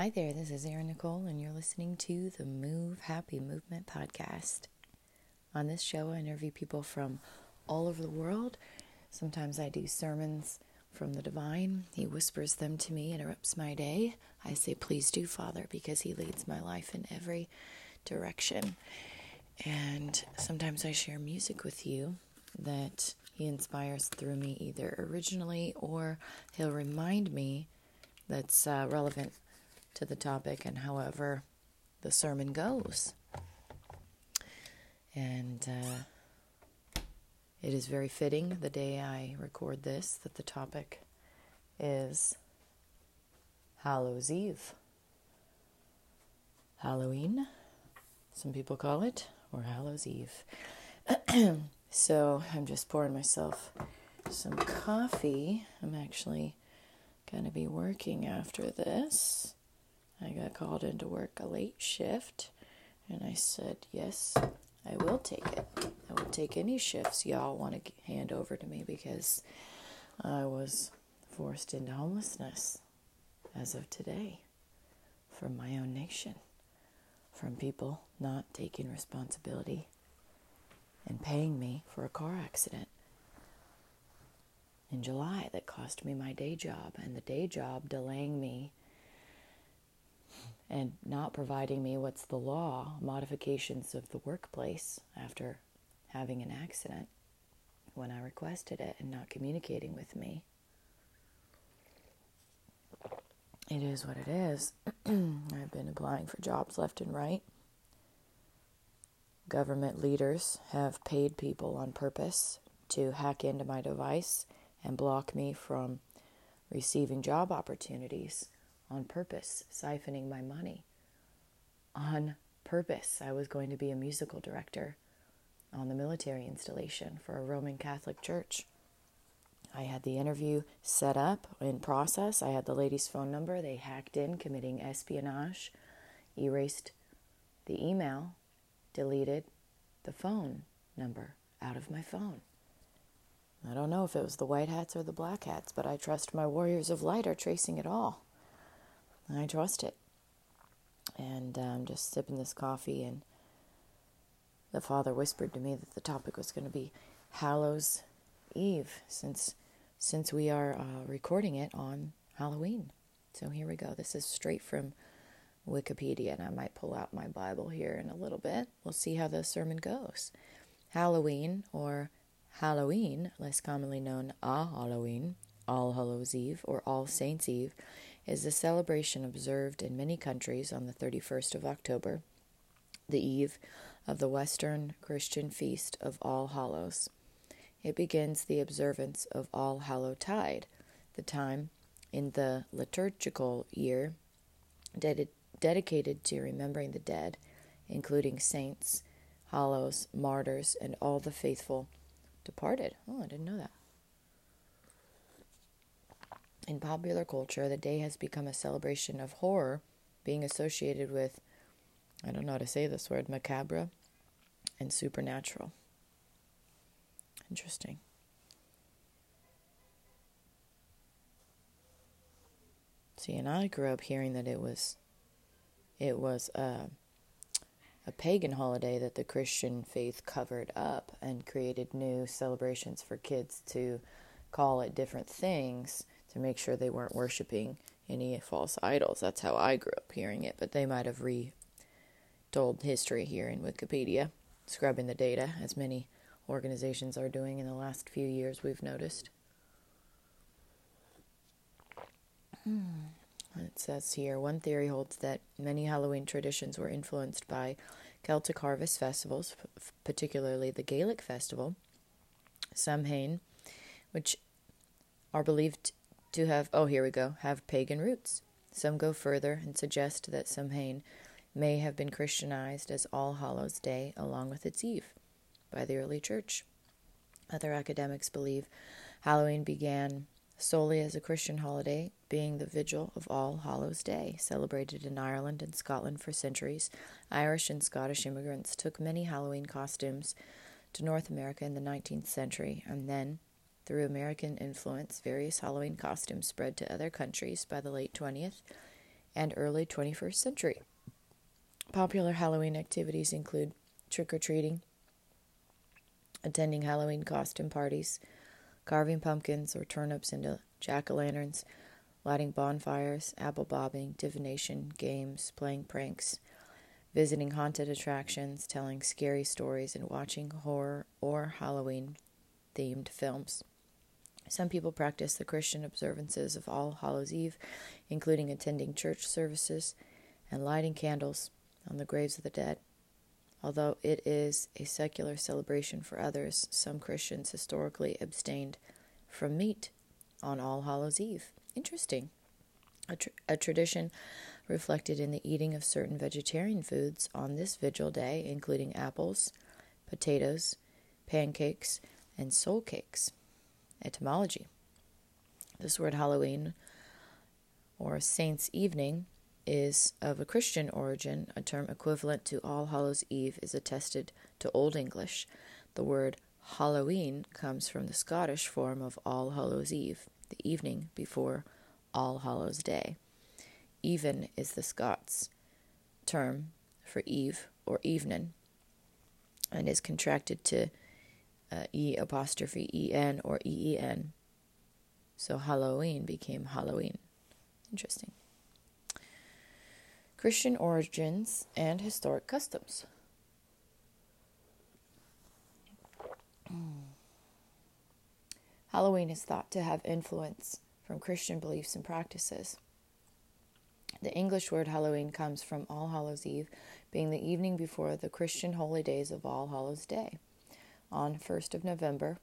Hi there, this is Erin Nicole, and you're listening to the Move Happy Movement podcast. On this show, I interview people from all over the world. Sometimes I do sermons from the divine. He whispers them to me, interrupts my day. I say, Please do, Father, because He leads my life in every direction. And sometimes I share music with you that He inspires through me, either originally or He'll remind me that's uh, relevant to the topic and however the sermon goes. And uh, it is very fitting the day I record this that the topic is Hallows Eve. Halloween, some people call it, or Hallows Eve. so I'm just pouring myself some coffee. I'm actually going to be working after this. I got called into work a late shift, and I said, Yes, I will take it. I will take any shifts y'all want to hand over to me because I was forced into homelessness as of today from my own nation, from people not taking responsibility and paying me for a car accident in July that cost me my day job, and the day job delaying me and not providing me what's the law modifications of the workplace after having an accident when I requested it and not communicating with me. It is what it is. I've been applying for jobs left and right. Government leaders have paid people on purpose to hack into my device and block me from receiving job opportunities on purpose, siphoning my money. On purpose, I was going to be a musical director on the military installation for a Roman Catholic church. I had the interview set up in process. I had the lady's phone number. They hacked in, committing espionage, erased the email, deleted the phone number out of my phone. I don't know if it was the white hats or the black hats, but I trust my warriors of light are tracing it all. I trust it. And I'm um, just sipping this coffee, and the father whispered to me that the topic was going to be Hallows Eve, since since we are uh, recording it on Halloween. So here we go. This is straight from Wikipedia, and I might pull out my Bible here in a little bit. We'll see how the sermon goes. Halloween, or Halloween, less commonly known a Halloween, All Hallows Eve, or All Saints Eve, is a celebration observed in many countries on the 31st of October, the eve of the Western Christian feast of All Hallows. It begins the observance of All Hallow Tide, the time in the liturgical year ded- dedicated to remembering the dead, including saints, hallows, martyrs, and all the faithful departed. Oh, I didn't know that. In popular culture, the day has become a celebration of horror, being associated with, I don't know how to say this word, macabre and supernatural. Interesting. See, and I grew up hearing that it was, it was a, a pagan holiday that the Christian faith covered up and created new celebrations for kids to call it different things to make sure they weren't worshiping any false idols. That's how I grew up hearing it, but they might have retold history here in Wikipedia, scrubbing the data, as many organizations are doing in the last few years, we've noticed. Hmm. It says here one theory holds that many Halloween traditions were influenced by Celtic harvest festivals, particularly the Gaelic festival, Samhain, which are believed to have, oh, here we go, have pagan roots. Some go further and suggest that Samhain may have been Christianized as All Hallows Day along with its Eve by the early church. Other academics believe Halloween began solely as a Christian holiday, being the vigil of All Hallows Day, celebrated in Ireland and Scotland for centuries. Irish and Scottish immigrants took many Halloween costumes to North America in the 19th century, and then through American influence, various Halloween costumes spread to other countries by the late 20th and early 21st century. Popular Halloween activities include trick or treating, attending Halloween costume parties, carving pumpkins or turnips into jack o' lanterns, lighting bonfires, apple bobbing, divination, games, playing pranks, visiting haunted attractions, telling scary stories, and watching horror or Halloween themed films. Some people practice the Christian observances of All Hallows Eve, including attending church services and lighting candles on the graves of the dead. Although it is a secular celebration for others, some Christians historically abstained from meat on All Hallows Eve. Interesting. A, tr- a, tradition reflected in the eating of certain vegetarian foods on this vigil day, including apples, potatoes, pancakes, and soul cakes. Etymology This word Halloween or Saints' Evening is of a Christian origin. A term equivalent to All Hallows Eve is attested to Old English. The word Halloween comes from the Scottish form of All Hallows Eve, the evening before All Hallows Day. Even is the Scots term for eve or evening and is contracted to uh, E apostrophe E N or E E N. So Halloween became Halloween. Interesting. Christian origins and historic customs. Halloween is thought to have influence from Christian beliefs and practices. The English word Halloween comes from All Hallows Eve, being the evening before the Christian holy days of All Hallows Day on 1st of November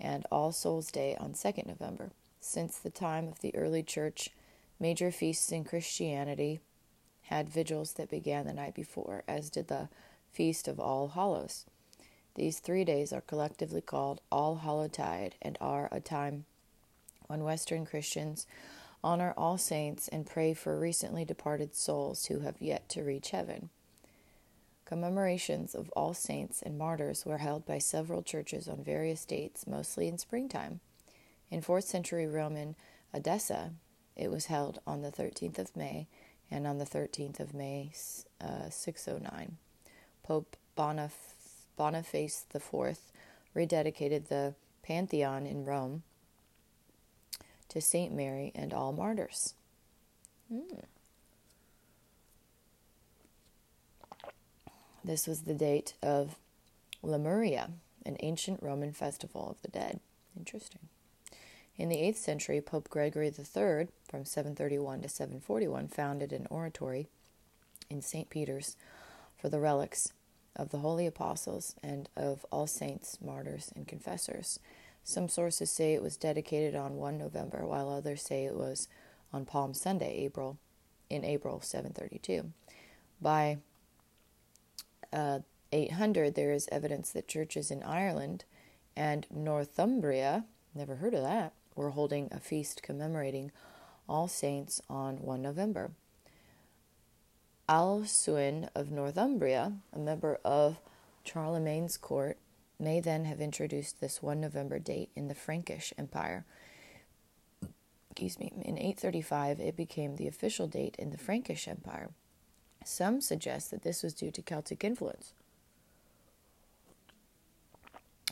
and All Souls Day on 2nd November. Since the time of the early church, major feasts in Christianity had vigils that began the night before, as did the Feast of All Hallows. These three days are collectively called All Hallowtide and are a time when Western Christians honor all saints and pray for recently departed souls who have yet to reach heaven. Commemorations of all saints and martyrs were held by several churches on various dates, mostly in springtime. In 4th century Roman Edessa, it was held on the 13th of May and on the 13th of May, uh, 609. Pope Bonif- Boniface IV rededicated the Pantheon in Rome to Saint Mary and all martyrs. Mm. This was the date of Lemuria, an ancient Roman festival of the dead. Interesting. In the 8th century, Pope Gregory III, from 731 to 741, founded an oratory in St. Peter's for the relics of the holy apostles and of all saints, martyrs, and confessors. Some sources say it was dedicated on 1 November, while others say it was on Palm Sunday, April in April 732. By uh, 800, there is evidence that churches in Ireland and Northumbria, never heard of that, were holding a feast commemorating All Saints on 1 November. Alcuin of Northumbria, a member of Charlemagne's court, may then have introduced this 1 November date in the Frankish Empire. Excuse me. In 835, it became the official date in the Frankish Empire. Some suggest that this was due to Celtic influence,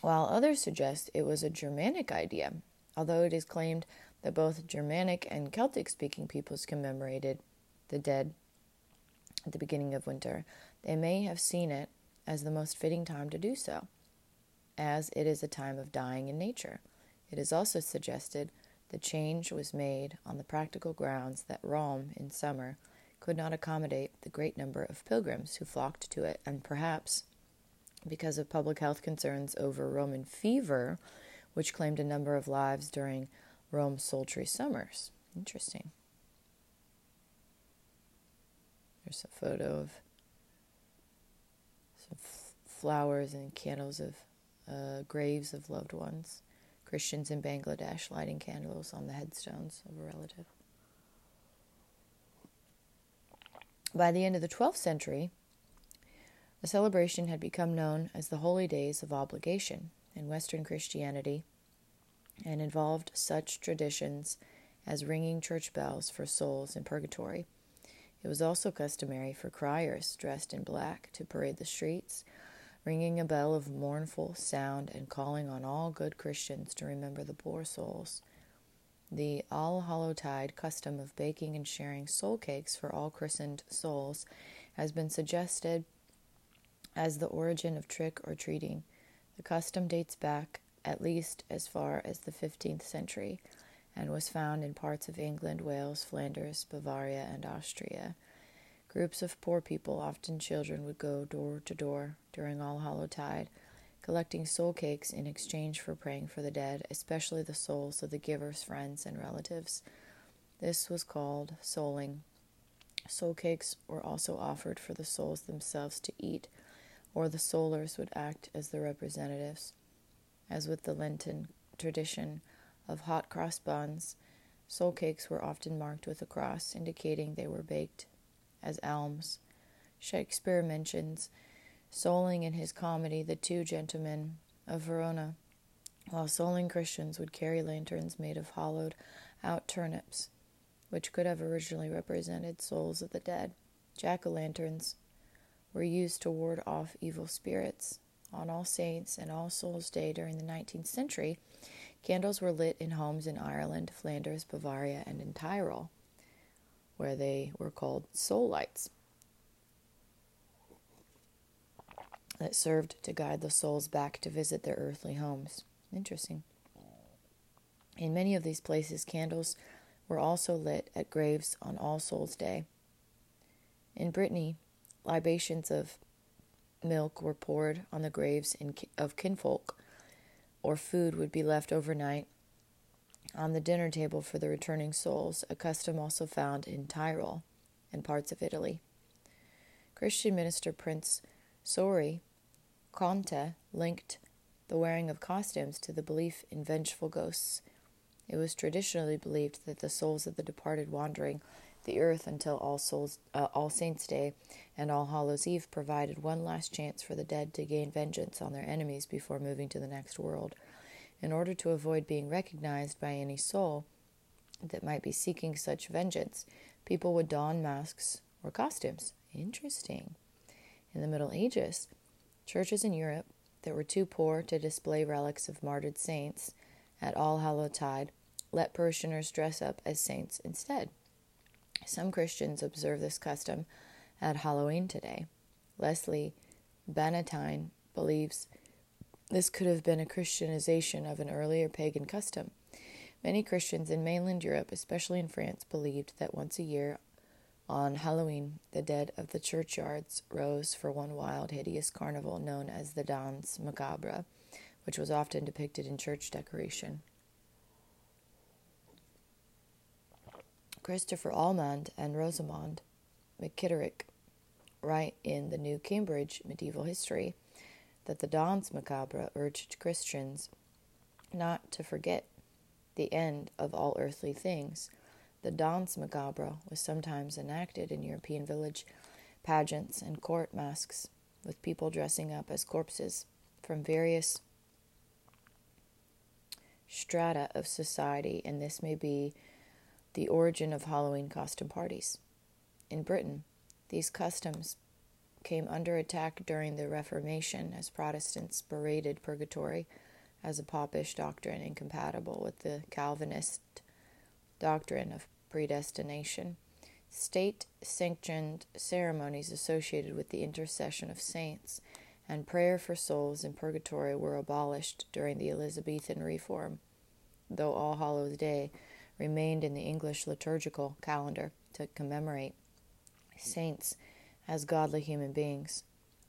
while others suggest it was a Germanic idea, although it is claimed that both Germanic and Celtic speaking peoples commemorated the dead at the beginning of winter. They may have seen it as the most fitting time to do so, as it is a time of dying in nature. It is also suggested the change was made on the practical grounds that Rome, in summer, could not accommodate the great number of pilgrims who flocked to it, and perhaps because of public health concerns over Roman fever, which claimed a number of lives during Rome's sultry summers. Interesting. There's a photo of some f- flowers and candles of uh, graves of loved ones. Christians in Bangladesh lighting candles on the headstones of a relative. By the end of the 12th century, the celebration had become known as the Holy Days of Obligation in Western Christianity and involved such traditions as ringing church bells for souls in purgatory, It was also customary for criers dressed in black to parade the streets, ringing a bell of mournful sound and calling on all good Christians to remember the poor souls. The All Hallowtide custom of baking and sharing soul cakes for all christened souls has been suggested as the origin of trick or treating. The custom dates back at least as far as the 15th century and was found in parts of England, Wales, Flanders, Bavaria, and Austria. Groups of poor people, often children, would go door to door during All Hallowtide, collecting soul cakes in exchange for praying for the dead, especially the souls of the giver's friends and relatives. This was called souling. Soul cakes were also offered for the souls themselves to eat, or the soulers would act as the representatives. As with the Lenten tradition, of hot cross buns. Soul cakes were often marked with a cross, indicating they were baked as alms. Shakespeare mentions souling in his comedy The Two Gentlemen of Verona, while souling Christians would carry lanterns made of hollowed out turnips, which could have originally represented souls of the dead. Jack o' lanterns were used to ward off evil spirits. On All Saints and All Souls' Day during the 19th century, Candles were lit in homes in Ireland, Flanders, Bavaria, and in Tyrol, where they were called soul lights, that served to guide the souls back to visit their earthly homes. Interesting. In many of these places, candles were also lit at graves on All Souls' Day. In Brittany, libations of milk were poured on the graves of kinfolk or food would be left overnight on the dinner table for the returning souls, a custom also found in Tyrol and parts of Italy. Christian minister Prince Sorie Conte linked the wearing of costumes to the belief in vengeful ghosts. It was traditionally believed that the souls of the departed wandering the earth until All Souls, uh, All Saints' Day and All Hallows' Eve provided one last chance for the dead to gain vengeance on their enemies before moving to the next world. In order to avoid being recognized by any soul that might be seeking such vengeance, people would don masks or costumes. Interesting. In the Middle Ages, churches in Europe that were too poor to display relics of martyred saints at All Hallowtide let parishioners dress up as saints instead. Some Christians observe this custom at Halloween today. Leslie Bannatyne believes this could have been a Christianization of an earlier pagan custom. Many Christians in mainland Europe, especially in France, believed that once a year on Halloween, the dead of the churchyards rose for one wild, hideous carnival known as the Danse Macabre, which was often depicted in church decoration. Christopher Allmand and Rosamond McKitterick write in the New Cambridge Medieval History that the Danse Macabre urged Christians not to forget the end of all earthly things. The Danse Macabre was sometimes enacted in European village pageants and court masques, with people dressing up as corpses from various strata of society, and this may be the origin of Halloween costume parties. In Britain, these customs came under attack during the Reformation as Protestants berated purgatory as a popish doctrine incompatible with the Calvinist doctrine of predestination. State sanctioned ceremonies associated with the intercession of saints and prayer for souls in purgatory were abolished during the Elizabethan reform, though All Hallows Day remained in the English liturgical calendar to commemorate saints as godly human beings.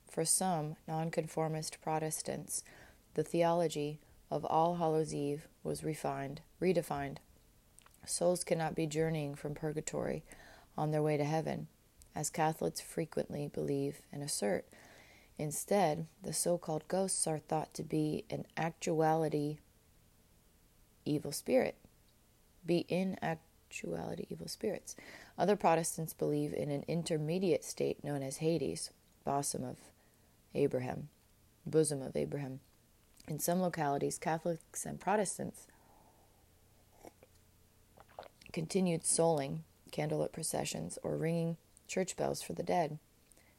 For some nonconformist Protestants, the theology of All Hallows Eve was refined, redefined. Souls cannot be journeying from purgatory on their way to heaven, as Catholics frequently believe and assert. Instead, the so called ghosts are thought to be an actuality evil spirit be in actuality evil spirits. Other Protestants believe in an intermediate state known as Hades, bosom of Abraham, bosom of Abraham. In some localities, Catholics and Protestants continued souling, candlelit processions, or ringing church bells for the dead.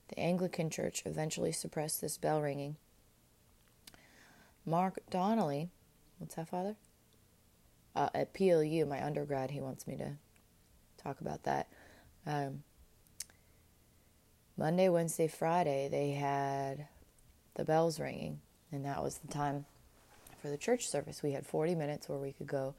The Anglican Church eventually suppressed this bell ringing. Mark Donnelly, what's that, Father? Uh, at PLU, my undergrad, he wants me to talk about that. Um, Monday, Wednesday, Friday, they had the bells ringing, and that was the time for the church service. We had 40 minutes where we could go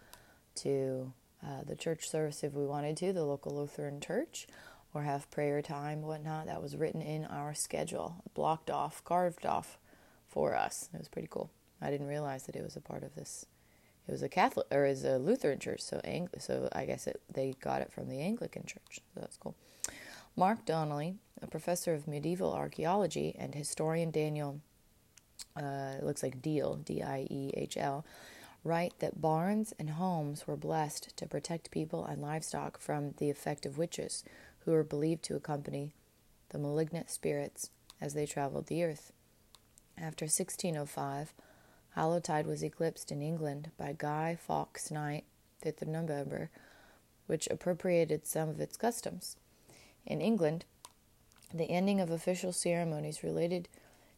to uh, the church service if we wanted to, the local Lutheran church, or have prayer time, whatnot. That was written in our schedule, blocked off, carved off for us. It was pretty cool. I didn't realize that it was a part of this. It was a Catholic or is a Lutheran church, so Ang- so I guess it, they got it from the Anglican church. So that's cool. Mark Donnelly, a professor of medieval archaeology, and historian Daniel, uh, it looks like Deal, D I E H L, write that barns and homes were blessed to protect people and livestock from the effect of witches, who were believed to accompany the malignant spirits as they traveled the earth. After 1605, Hallowtide was eclipsed in England by Guy Fawkes Night, 5th of November, which appropriated some of its customs. In England, the ending of official ceremonies related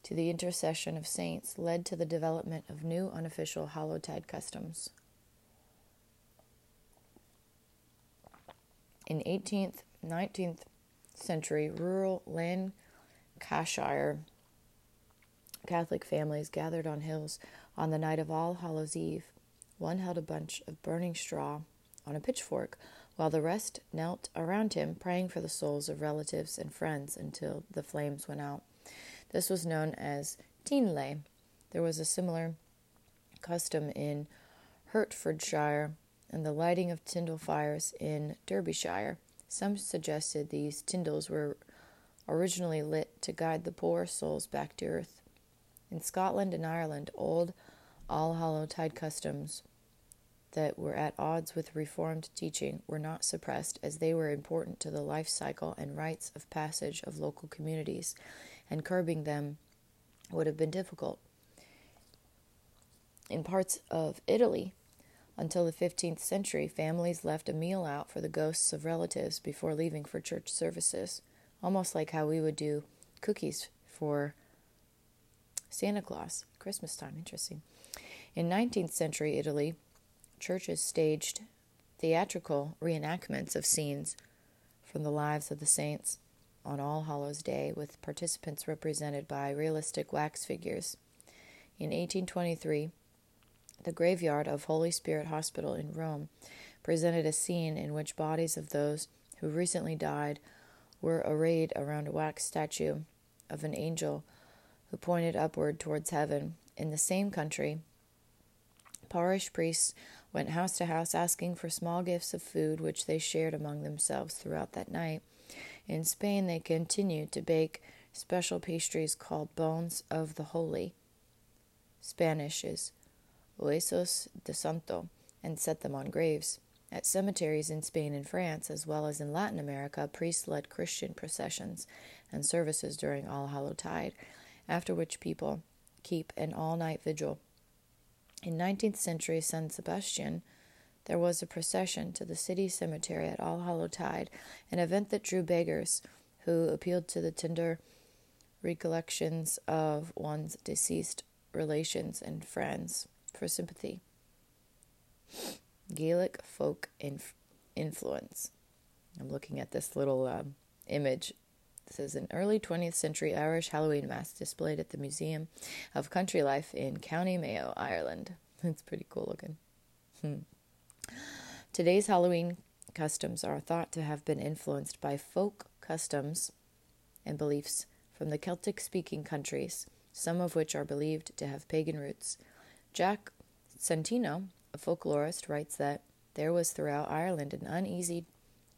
to the intercession of saints led to the development of new unofficial Hallowtide customs. In 18th, 19th century, rural Lancashire Catholic families gathered on hills on the night of All Hallows Eve. One held a bunch of burning straw on a pitchfork, while the rest knelt around him, praying for the souls of relatives and friends until the flames went out. This was known as Teenlay. There was a similar custom in Hertfordshire and the lighting of Tindle fires in Derbyshire. Some suggested these Tindles were originally lit to guide the poor souls back to earth. In Scotland and Ireland, old All Hallow Tide customs that were at odds with Reformed teaching were not suppressed as they were important to the life cycle and rites of passage of local communities, and curbing them would have been difficult. In parts of Italy, until the 15th century, families left a meal out for the ghosts of relatives before leaving for church services, almost like how we would do cookies for Santa Claus, Christmas time. Interesting. In 19th century Italy, churches staged theatrical reenactments of scenes from the lives of the saints on All Hallows Day, with participants represented by realistic wax figures. In 1823, the graveyard of Holy Spirit Hospital in Rome presented a scene in which bodies of those who recently died were arrayed around a wax statue of an angel who pointed upward towards heaven. In the same country, parish priests went house to house asking for small gifts of food which they shared among themselves throughout that night. In Spain, they continued to bake special pastries called bones of the holy. Spanish is huesos de santo, and set them on graves. At cemeteries in Spain and France, as well as in Latin America, priests led Christian processions and services during All Hallow Tide, after which people keep an all night vigil in 19th century San Sebastian, there was a procession to the city cemetery at All Hallow Tide, an event that drew beggars who appealed to the tender recollections of one's deceased relations and friends for sympathy. Gaelic folk inf- influence. I'm looking at this little um, image this is an early 20th century Irish Halloween mask displayed at the Museum of Country Life in County Mayo, Ireland. It's pretty cool looking. Today's Halloween customs are thought to have been influenced by folk customs and beliefs from the Celtic speaking countries, some of which are believed to have pagan roots. Jack Santino, a folklorist, writes that there was throughout Ireland an uneasy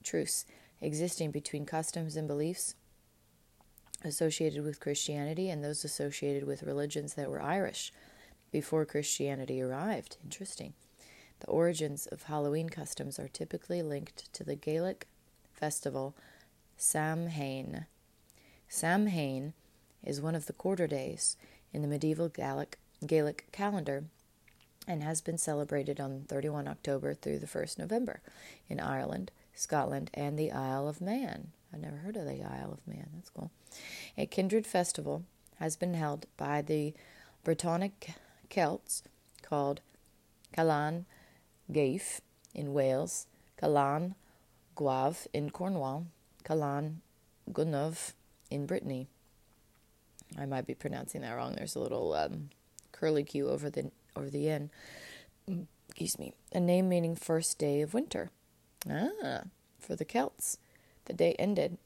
truce existing between customs and beliefs associated with Christianity and those associated with religions that were Irish before Christianity arrived. Interesting. The origins of Halloween customs are typically linked to the Gaelic festival Samhain. Samhain is one of the quarter days in the medieval Gaelic, Gaelic calendar and has been celebrated on 31 October through the 1st November. In Ireland, Scotland, and the Isle of Man. I've never heard of the Isle of Man. That's cool. A kindred festival has been held by the Brittonic Celts called Calan Gaeaf in Wales, Calan Gaeaf in Cornwall, Calan Gaeaf in Brittany. I might be pronouncing that wrong. There's a little um, curly Q over the over the N. Excuse me. A name meaning first day of winter. Ah, for the Celts, the day ended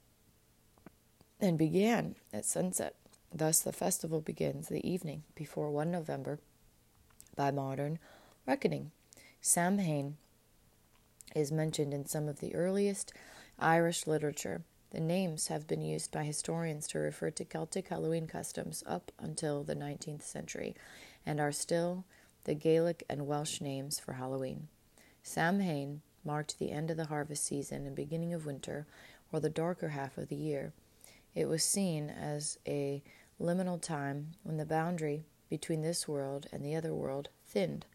and began at sunset. Thus, the festival begins the evening before 1 November by modern reckoning. Samhain is mentioned in some of the earliest Irish literature. The names have been used by historians to refer to Celtic Halloween customs up until the 19th century and are still the Gaelic and Welsh names for Halloween. Samhain marked the end of the harvest season and beginning of winter, or the darker half of the year. It was seen as a liminal time when the boundary between this world and the other world thinned.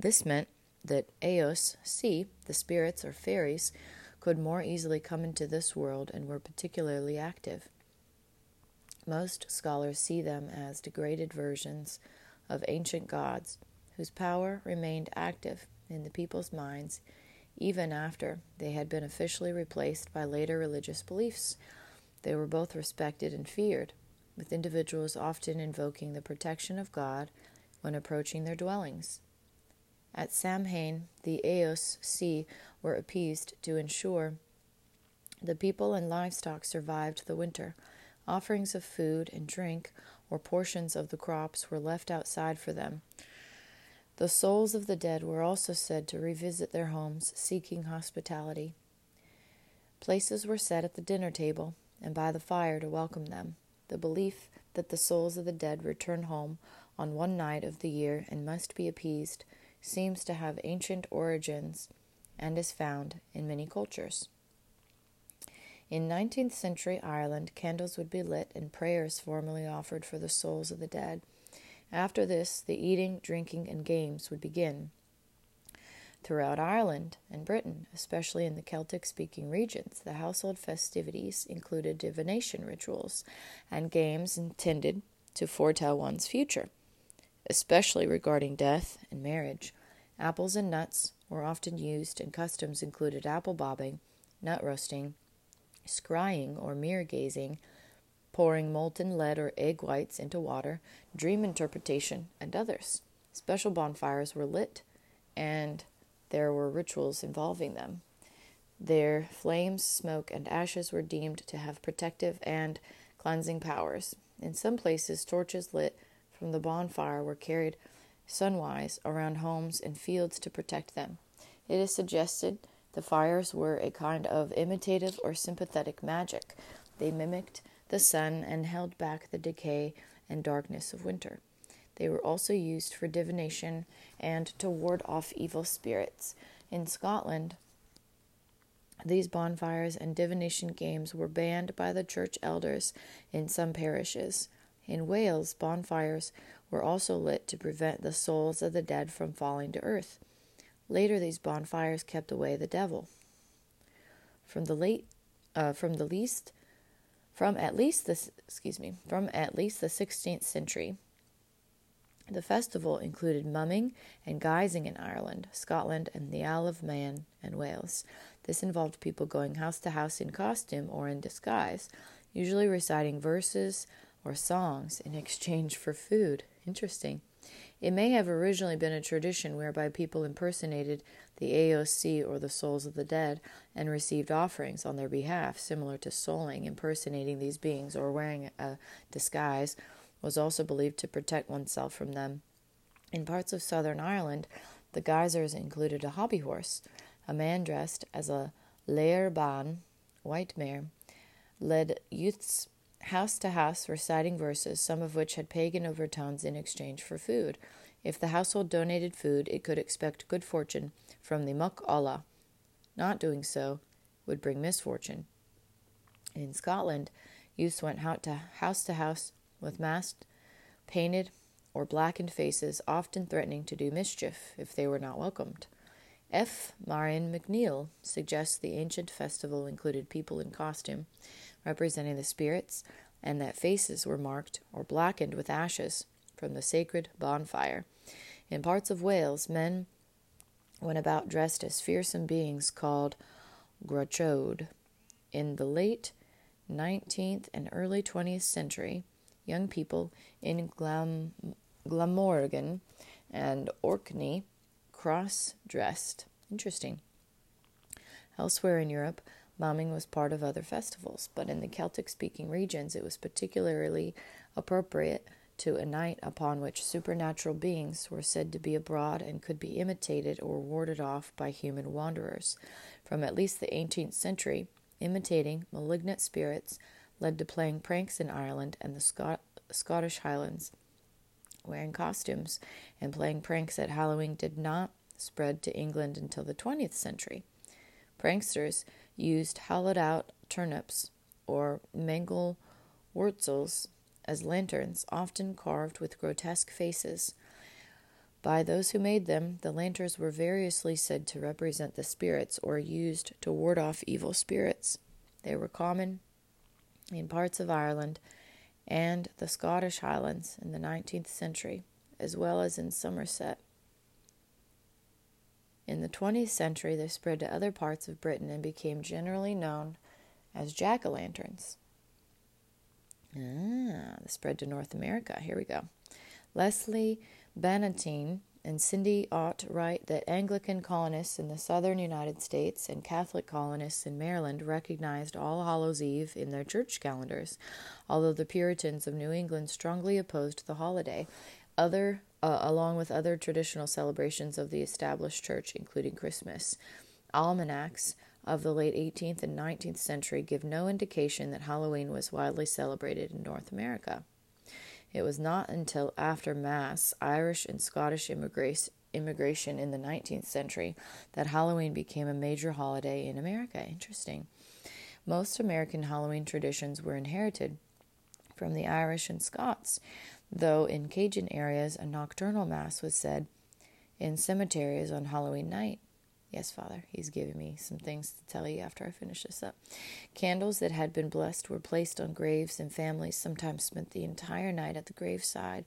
This meant that Aos Sí, the spirits or fairies, could more easily come into this world and were particularly active. Most scholars see them as degraded versions of ancient gods whose power remained active in the people's minds even after they had been officially replaced by later religious beliefs. They were both respected and feared, with individuals often invoking the protection of God when approaching their dwellings. At Samhain, the sea were appeased to ensure the people and livestock survived the winter. Offerings of food and drink or portions of the crops were left outside for them. The souls of the dead were also said to revisit their homes seeking hospitality. Places were set at the dinner table and by the fire to welcome them. The belief that the souls of the dead return home on one night of the year and must be appeased seems to have ancient origins and is found in many cultures. In 19th century Ireland, candles would be lit and prayers formally offered for the souls of the dead. After this, the eating, drinking, and games would begin. Throughout Ireland and Britain, especially in the Celtic speaking regions, the household festivities included divination rituals and games intended to foretell one's future, especially regarding death and marriage. Apples and nuts were often used, and customs included apple bobbing, nut roasting, scrying or mirror gazing, pouring molten lead or egg whites into water, dream interpretation, and others. Special bonfires were lit, and there were rituals involving them. Their flames, smoke, and ashes were deemed to have protective and cleansing powers. In some places, torches lit from the bonfire were carried sunwise around homes and fields to protect them. It is suggested the fires were a kind of imitative or sympathetic magic. They mimicked the sun and held back the decay and darkness of winter. They were also used for divination and to ward off evil spirits. In Scotland, these bonfires and divination games were banned by the church elders in some parishes. In Wales, bonfires were also lit to prevent the souls of the dead from falling to earth. Later, these bonfires kept away the devil. From the late, uh, from the least, from at least the excuse me, from at least the 16th century, the festival included mumming and guising in Ireland, Scotland, and the Isle of Man and Wales. This involved people going house to house in costume or in disguise, usually reciting verses or songs in exchange for food. Interesting. It may have originally been a tradition whereby people impersonated the Aos Sí or the souls of the dead and received offerings on their behalf, similar to souling, impersonating these beings or wearing a disguise was also believed to protect oneself from them. In parts of southern Ireland, the guisers included a hobby horse. A man dressed as a Láir Bhán, white mare, led youths house to house reciting verses, some of which had pagan overtones in exchange for food. If the household donated food, it could expect good fortune from the Muck Olla. Not doing so would bring misfortune. In Scotland, youths went house to house with masked, painted, or blackened faces, often threatening to do mischief if they were not welcomed. F. Marion McNeill suggests the ancient festival included people in costume representing the spirits and that faces were marked or blackened with ashes from the sacred bonfire. In parts of Wales, men went about dressed as fearsome beings called Gwrachod. In the late 19th and early 20th century, young people in Glam- Glamorgan and Orkney cross dressed. Interesting. Elsewhere in Europe, mumming was part of other festivals, but in the Celtic speaking regions it was particularly appropriate to a night upon which supernatural beings were said to be abroad and could be imitated or warded off by human wanderers. From at least the 18th century, imitating malignant spirits led to playing pranks in Ireland and the Scot- Scottish Highlands. Wearing costumes and playing pranks at Halloween did not spread to England until the 20th century. Pranksters used hollowed out turnips or mangel wurzels as lanterns, often carved with grotesque faces. By those who made them, the lanterns were variously said to represent the spirits or used to ward off evil spirits. They were common in parts of Ireland and the Scottish Highlands in the 19th century, as well as in Somerset. In the 20th century, they spread to other parts of Britain and became generally known as jack o' lanterns. Ah, the spread to North America. Here we go. Leslie Bannatyne and Cindy Ott write that Anglican colonists in the southern United States and Catholic colonists in Maryland recognized All Hallows Eve in their church calendars, although the Puritans of New England strongly opposed the holiday, other uh, along with other traditional celebrations of the established church, including Christmas. Almanacs of the late 18th and 19th century give no indication that Halloween was widely celebrated in North America. It was not until after mass Irish and Scottish immigration in the 19th century that Halloween became a major holiday in America. Interesting. Most American Halloween traditions were inherited from the Irish and Scots, though in Cajun areas a nocturnal mass was said in cemeteries on Halloween night. Yes, Father, He's giving me some things to tell you after I finish this up. Candles that had been blessed were placed on graves, and families sometimes spent the entire night at the graveside.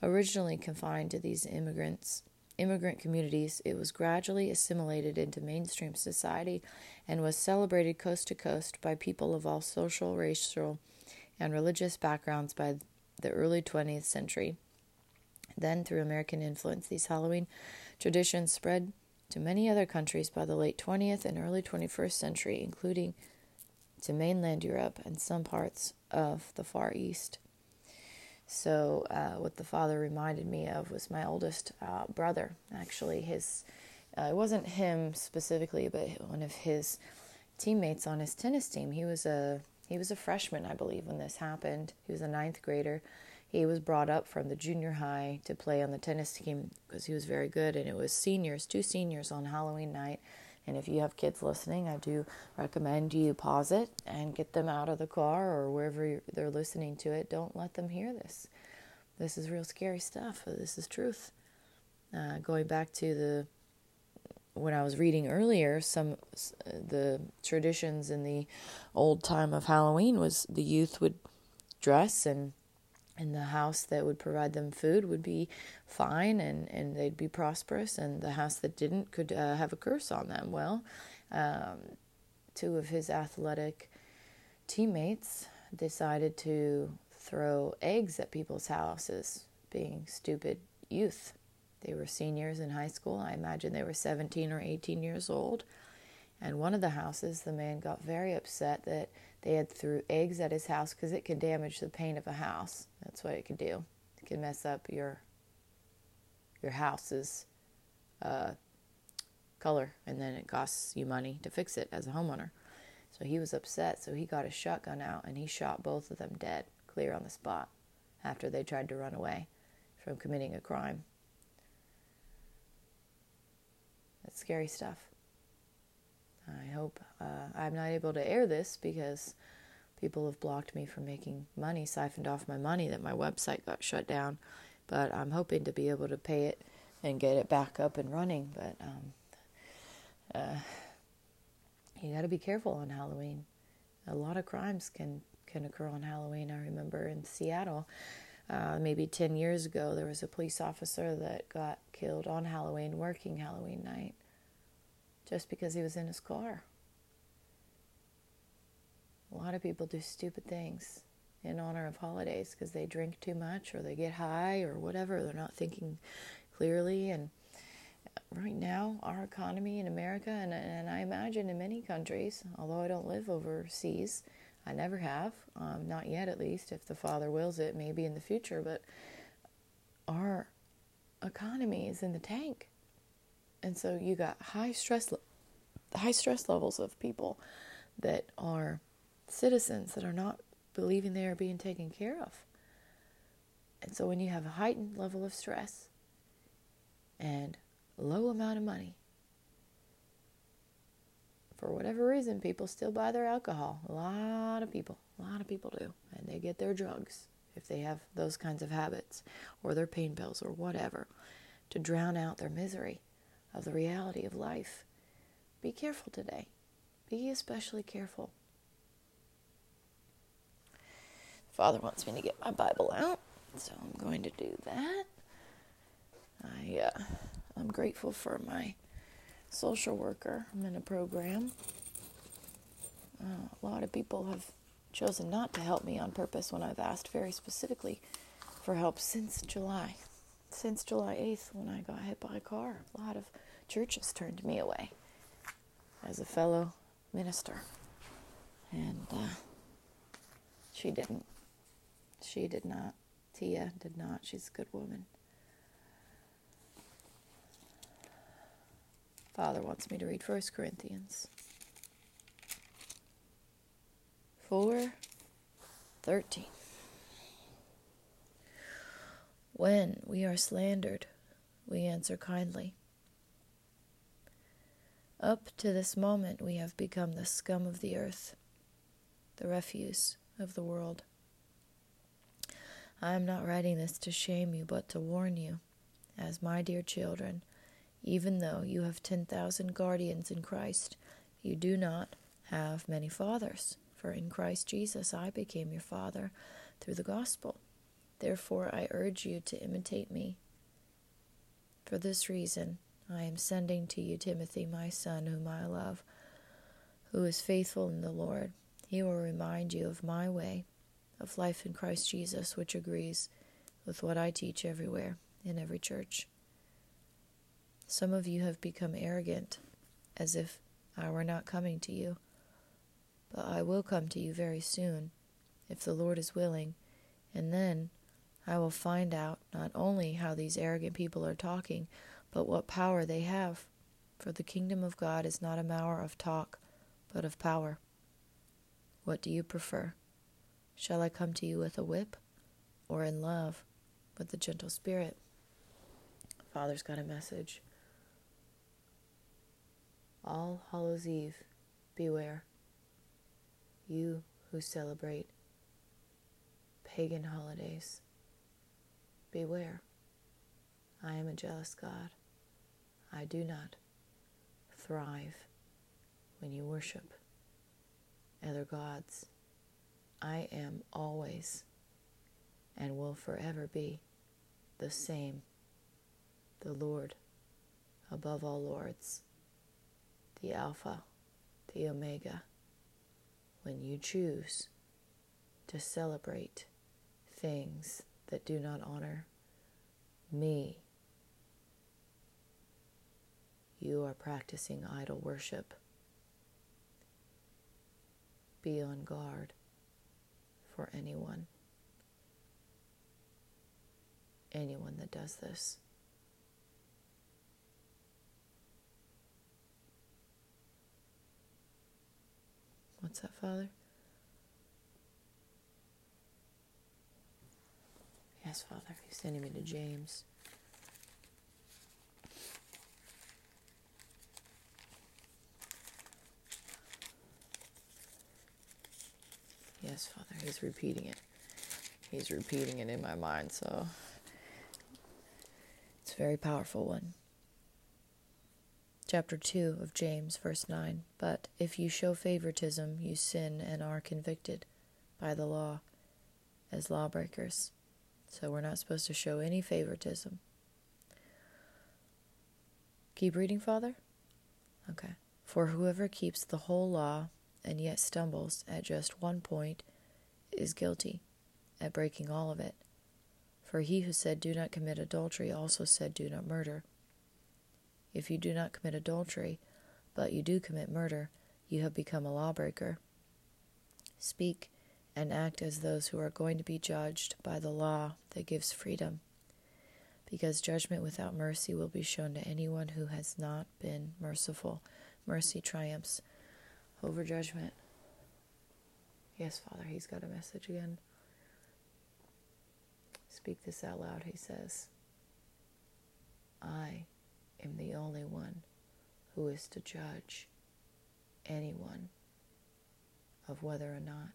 Originally confined to these immigrants, immigrant communities, it was gradually assimilated into mainstream society and was celebrated coast to coast by people of all social, racial, and religious backgrounds by the early 20th century. Then, through American influence, these Halloween traditions spread to many other countries by the late 20th and early 21st century, including to mainland Europe and some parts of the Far East. So, uh, what the father reminded me of was my oldest uh, brother. Actually, his uh, it wasn't him specifically, but one of his teammates on his tennis team. He was a he was a freshman, I believe, when this happened. He was a ninth grader, he was brought up from the junior high to play on the tennis team because he was very good, and it was seniors, two seniors on Halloween night. And if you have kids listening, I do recommend you pause it and get them out of the car or wherever they're listening to it. Don't let them hear this. This is real scary stuff. This is truth. Uh, going back to the when I was reading earlier, some the traditions in the old time of Halloween was the youth would dress and and the house that would provide them food would be fine and, and they'd be prosperous, and the house that didn't could uh, have a curse on them. Well, um, two of his athletic teammates decided to throw eggs at people's houses, being stupid youth. They were seniors in high school. I imagine they were 17 or 18 years old. And one of the houses, the man got very upset that they had threw eggs at his house because it could damage the paint of a house. That's what it could do. It can mess up your your house's uh, color, and then it costs you money to fix it as a homeowner. So he was upset. So he got his shotgun out and he shot both of them dead, clear on the spot, after they tried to run away from committing a crime. That's scary stuff. I hope uh, I'm not able to air this because people have blocked me from making money, siphoned off my money that my website got shut down. But I'm hoping to be able to pay it and get it back up and running. But um, uh, you got to be careful on Halloween. A lot of crimes can can occur on Halloween. I remember in Seattle, uh, maybe 10 years ago, there was a police officer that got killed on Halloween, working Halloween night, just because he was in his car. A lot of people do stupid things in honor of holidays because they drink too much or they get high or whatever. They're not thinking clearly. And right now, our economy in America, and, and I imagine in many countries, although I don't live overseas, I never have, um, not yet at least. If the Father wills it, maybe in the future. But our economy is in the tank, and so you got high stress, high stress levels of people that are citizens that are not believing they are being taken care of. And so when you have a heightened level of stress and low amount of money, for whatever reason, people still buy their alcohol. A lot of people, a lot of people do. And they get their drugs if they have those kinds of habits or their pain pills or whatever to drown out their misery of the reality of life. Be careful today. Be especially careful. Father wants me to get my Bible out, so I'm going to do that. I, uh, I'm grateful for my social worker. I'm in a program. Uh, a lot of people have chosen not to help me on purpose when I've asked very specifically for help since July. Since July 8th, when I got hit by a car, a lot of churches turned me away as a fellow minister. And uh, she didn't. She did not. Tia did not. She's a good woman. Father wants me to read 1 Corinthians 4 13. When we are slandered, we answer kindly. Up to this moment, we have become the scum of the earth, the refuse of the world. I am not writing this to shame you, but to warn you, as my dear children even though you have 10,000 guardians in Christ, you do not have many fathers. For in Christ Jesus I became your father through the gospel. Therefore I urge you to imitate me. For this reason I am sending to you Timothy, my son, whom I love, who is faithful in the Lord. He will remind you of my way of life in Christ Jesus, which agrees with what I teach everywhere in every church. Some of you have become arrogant, as if I were not coming to you. But I will come to you very soon, if the Lord is willing, and then I will find out not only how these arrogant people are talking, but what power they have. For the kingdom of God is not a matter of talk, but of power. What do you prefer? Shall I come to you with a whip, or in love, with a gentle spirit? Father's got a message. All Hallows Eve, beware. You who celebrate pagan holidays, beware. I am a jealous God. I do not thrive when you worship other gods. I am always and will forever be the same, the Lord above all lords the Alpha, the Omega, when you choose to celebrate things that do not honor me, you are practicing idol worship. Be on guard for anyone, anyone that does this. What's that, Father? Yes, Father. He's sending me to James. Yes, Father. He's repeating it. He's repeating it in my mind, so it's a very powerful one. Chapter 2 of James, verse 9. But if you show favoritism, you sin and are convicted by the law as lawbreakers. So we're not supposed to show any favoritism. Keep reading, Father? Okay. For whoever keeps the whole law and yet stumbles at just one point is guilty at breaking all of it. For he who said, Do not commit adultery, also said, Do not murder. If you do not commit adultery, but you do commit murder, you have become a lawbreaker. Speak and act as those who are going to be judged by the law that gives freedom, because judgment without mercy will be shown to anyone who has not been merciful. Mercy triumphs over judgment. Yes, Father, he's got a message again. Speak this out loud, he says. I am the only one who is to judge anyone of whether or not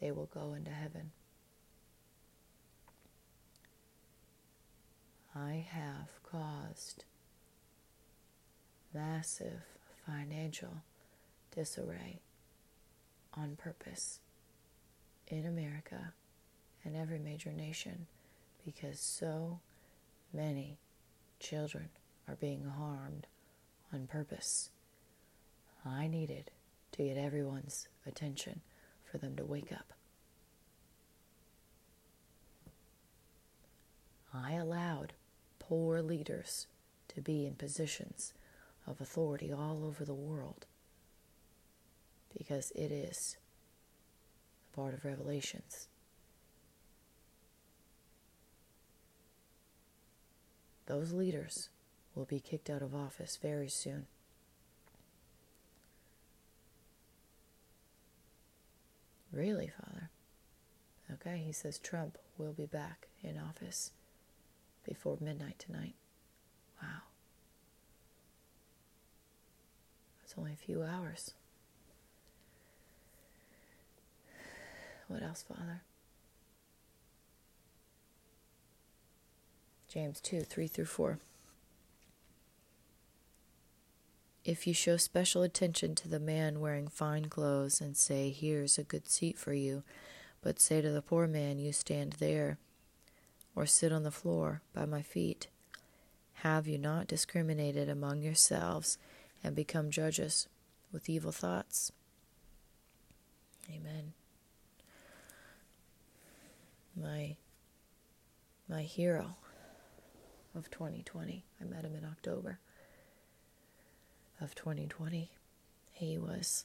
they will go into heaven. I have caused massive financial disarray on purpose in America and every major nation because so many children are being harmed on purpose. I needed to get everyone's attention for them to wake up. I allowed poor leaders to be in positions of authority all over the world because it is part of Revelations. Those leaders will be kicked out of office very soon. Really, Father? Okay, he says Trump will be back in office before midnight tonight. Wow. It's only a few hours. What else, Father? James 2 3 through 4. If you show special attention to the man wearing fine clothes and say, Here's a good seat for you, but say to the poor man, You stand there, or sit on the floor by my feet, have you not discriminated among yourselves and become judges with evil thoughts? Amen. My my hero of 2020. I met him in October of 2020. He was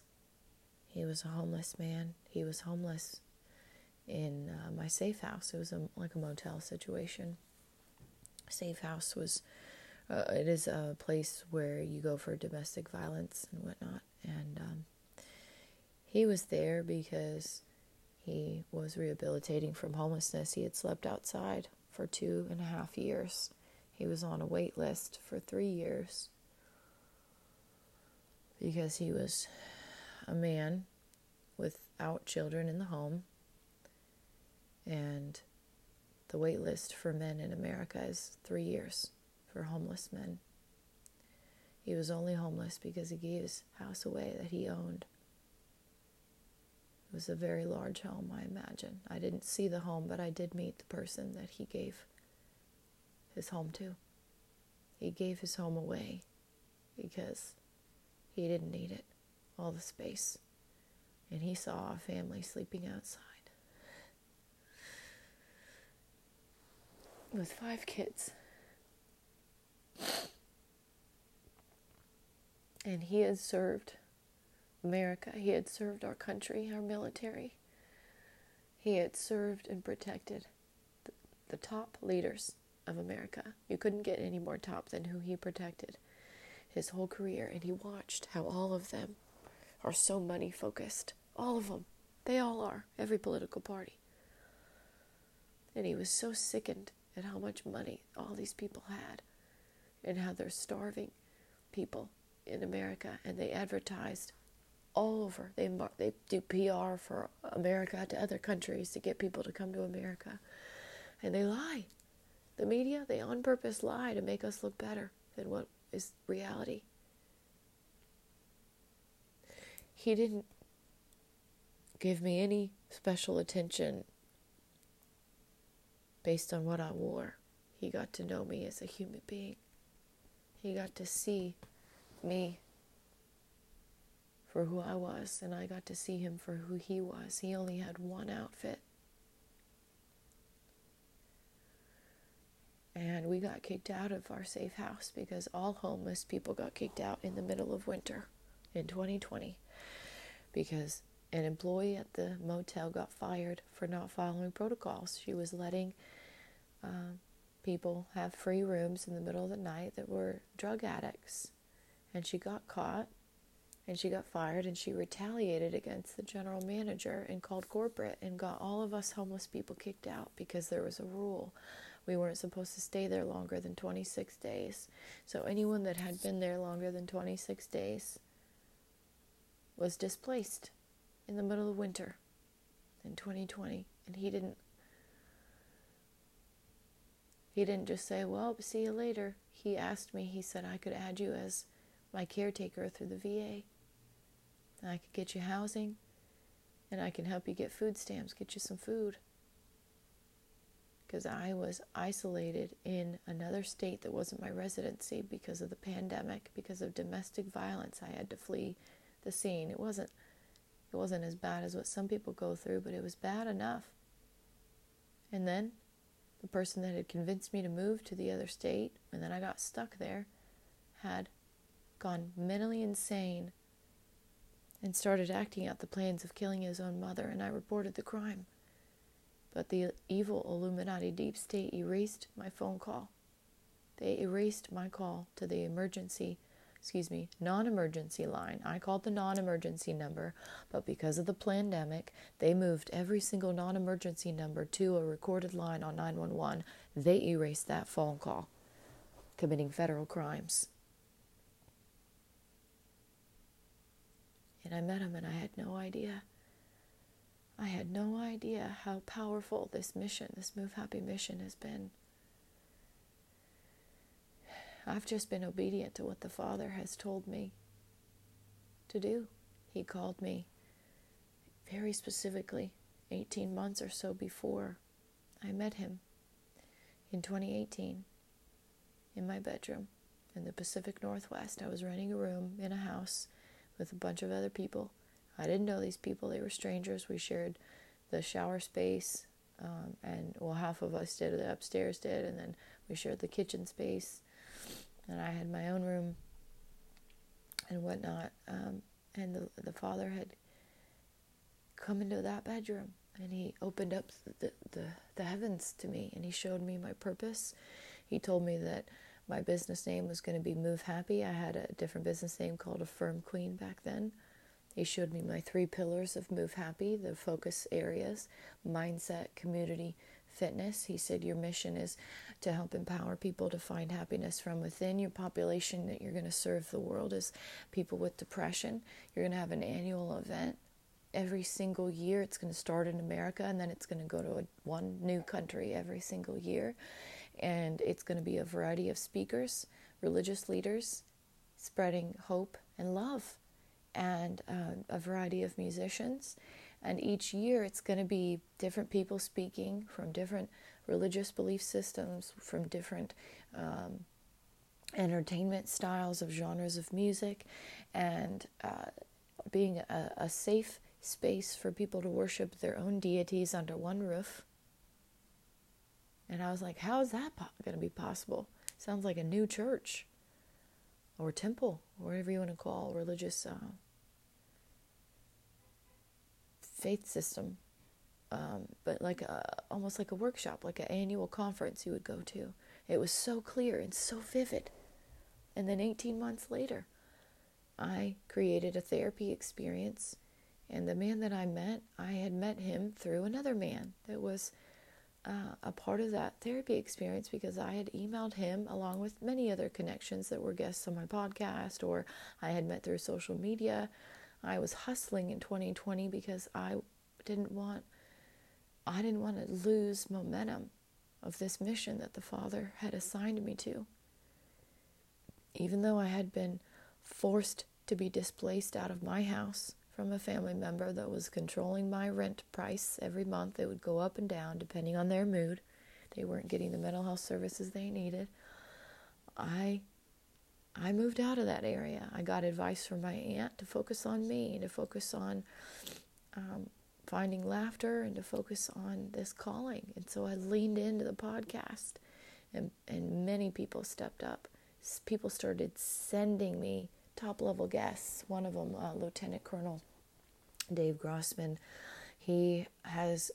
he was a homeless man. He was homeless in uh, my safe house. It was a, like a motel situation. Safe house was uh, it is a place where you go for domestic violence and whatnot. And um, he was there because he was rehabilitating from homelessness. He had slept outside for two and a half years. He was on a wait list for three years because he was a man without children in the home. And the wait list for men in America is three years for homeless men. He was only homeless because he gave his house away that he owned. It was a very large home, I imagine. I didn't see the home, but I did meet the person that he gave his home to. He gave his home away because he didn't need it, all the space. And he saw a family sleeping outside with five kids. And he had served America, he had served our country, our military. He had served and protected the, the top leaders of America. You couldn't get any more top than who he protected his whole career. And he watched how all of them are so money focused. All of them. They all are. Every political party. And he was so sickened at how much money all these people had and how they're starving people in America. And they advertised all over. They, they do PR for America to other countries to get people to come to America. And they lie. The media, they on purpose lie to make us look better than what is reality. He didn't give me any special attention based on what I wore. He got to know me as a human being. He got to see me for who I was, and I got to see him for who he was. He only had one outfit. And we got kicked out of our safe house because all homeless people got kicked out in the middle of winter in 2020 because an employee at the motel got fired for not following protocols. She was letting uh, people have free rooms in the middle of the night that were drug addicts. And she got caught and she got fired and she retaliated against the general manager and called corporate and got all of us homeless people kicked out because there was a rule. We weren't supposed to stay there longer than 26 days. So anyone that had been there longer than 26 days was displaced in the middle of winter in 2020 and he didn't he didn't just say, Well, see you later. He asked me, he said, I could add you as my caretaker through the VA. And I could get you housing, and I can help you get food stamps, get you some food. Because I was isolated in another state that wasn't my residency because of the pandemic, because of domestic violence. I had to flee the scene. It wasn't it wasn't as bad as what some people go through, but it was bad enough. And then the person that had convinced me to move to the other state, and then I got stuck there, had gone mentally insane and started acting out the plans of killing his own mother, and I reported the crime. But the evil Illuminati deep state erased my phone call. They erased my call to the emergency excuse me, non emergency line. I called the non emergency number, but because of the pandemic, they moved every single non emergency number to a recorded line on 911. They erased that phone call, committing federal crimes. And I met him and I had no idea. I had no idea how powerful this mission, this Move Happy mission, has been. I've just been obedient to what the Father has told me to do. He called me very specifically 18 months or so before I met him in 2018 in my bedroom in the Pacific Northwest. I was renting a room in a house with a bunch of other people. I didn't know these people, they were strangers. We shared the shower space, um, and well, half of us did, the upstairs did, and then we shared the kitchen space and I had my own room and whatnot. Um, and the the father had come into that bedroom and he opened up the, the the heavens to me and he showed me my purpose. He told me that my business name was going to be Move Happy. I had a different business name called Affirm Queen back then. He showed me my three pillars of Move Happy, the focus areas, mindset, community, fitness. He said your mission is to help empower people to find happiness from within. Your population that you're going to serve the world is people with depression. You're going to have an annual event every single year. It's going to start in America and then it's going to go to a, one new country every single year. And it's going to be a variety of speakers, religious leaders, spreading hope and love, and uh, a variety of musicians and each year it's going to be different people speaking from different religious belief systems, from different um, entertainment styles of genres of music, and uh, being a, a safe space for people to worship their own deities under one roof. And I was like, how is that po- going to be possible? Sounds like a new church or temple, whatever you want to call religious uh, faith system, um, but like a, almost like a workshop, like an annual conference you would go to. It was so clear and so vivid. And then 18 months later, I created a therapy experience. And the man that I met, I had met him through another man that was uh, a part of that therapy experience because I had emailed him along with many other connections that were guests on my podcast or I had met through social media I was hustling in 2020 because I didn't want I didn't want to lose momentum of this mission that the Father had assigned me to. even though I had been forced to be displaced out of my house from a family member that was controlling my rent price every month. It would go up and down depending on their mood. They weren't getting the mental health services they needed. I I moved out of that area. I got advice from my aunt to focus on me, to focus on um, finding laughter, and to focus on this calling. And so I leaned into the podcast, and, and many people stepped up. People started sending me top level guests. One of them, uh, Lieutenant Colonel Dave Grossman, he has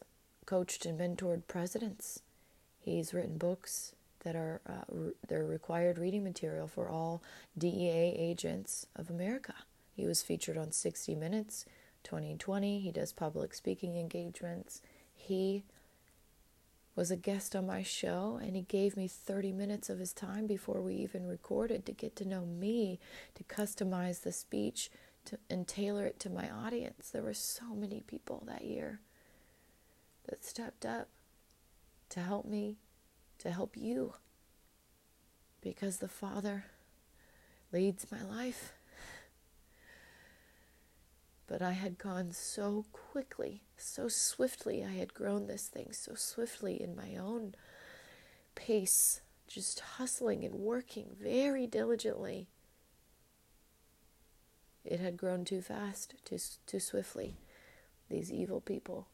coached and mentored presidents. He's written books that are uh, re- they're required reading material for all DEA agents of America. He was featured on 60 Minutes 2020. He does public speaking engagements. He was a guest on my show and he gave me 30 minutes of his time before we even recorded to get to know me, to customize the speech to, and tailor it to my audience. There were so many people that year that stepped up to help me, to help you, because the Father leads my life. But I had gone so quickly, so swiftly. I had grown this thing so swiftly in my own pace, just hustling and working very diligently. It had grown too fast, too, too swiftly. These evil people,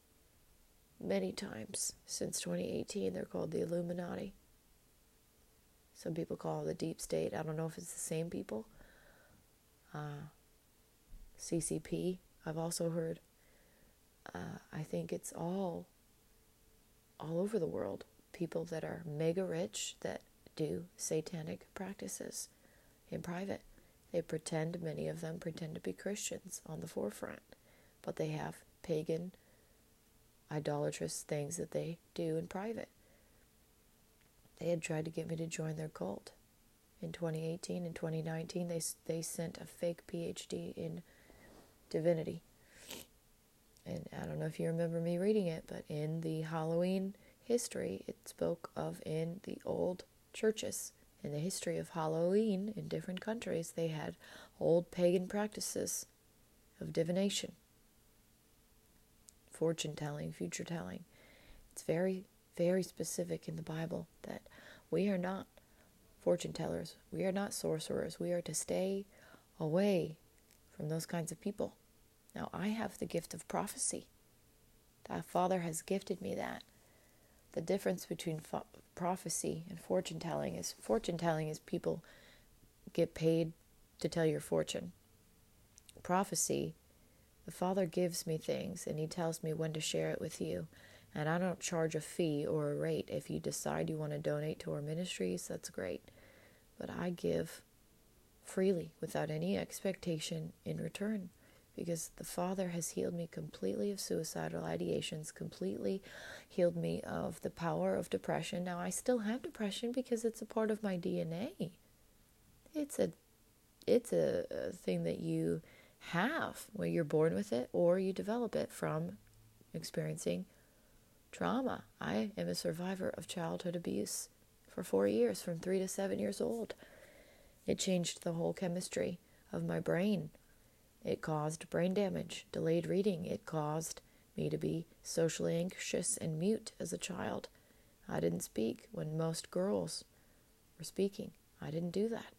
many times since 2018, they're called the Illuminati. Some people call it the deep state. I don't know if it's the same people. Uh, CCP, I've also heard. Uh, I think it's all all over the world. People that are mega rich that do satanic practices in private. They pretend, many of them pretend to be Christians on the forefront, but they have pagan, idolatrous things that they do in private. They had tried to get me to join their cult. In 2018 and 2019, they, they sent a fake PhD in divinity. And I don't know if you remember me reading it, but in the Halloween history, it spoke of in the old churches. In the history of Halloween in different countries, they had old pagan practices of divination, fortune telling, future telling. It's very, very specific in the Bible that we are not fortune tellers, we are not sorcerers, we are to stay away from those kinds of people. Now, I have the gift of prophecy. The Father has gifted me that. The difference between fo- prophecy and fortune telling is fortune telling is people get paid to tell your fortune. Prophecy, the Father gives me things and He tells me when to share it with you. And I don't charge a fee or a rate. If you decide you want to donate to our ministries, that's great. But I give freely without any expectation in return because the Father has healed me completely of suicidal ideations, completely healed me of the power of depression. Now, I still have depression because it's a part of my DNA. It's a it's a, a thing that you have when you're born with it or you develop it from experiencing trauma. I am a survivor of childhood abuse for four years, from three to seven years old. It changed the whole chemistry of my brain. It caused brain damage, delayed reading. It caused me to be socially anxious and mute as a child. I didn't speak when most girls were speaking. I didn't do that.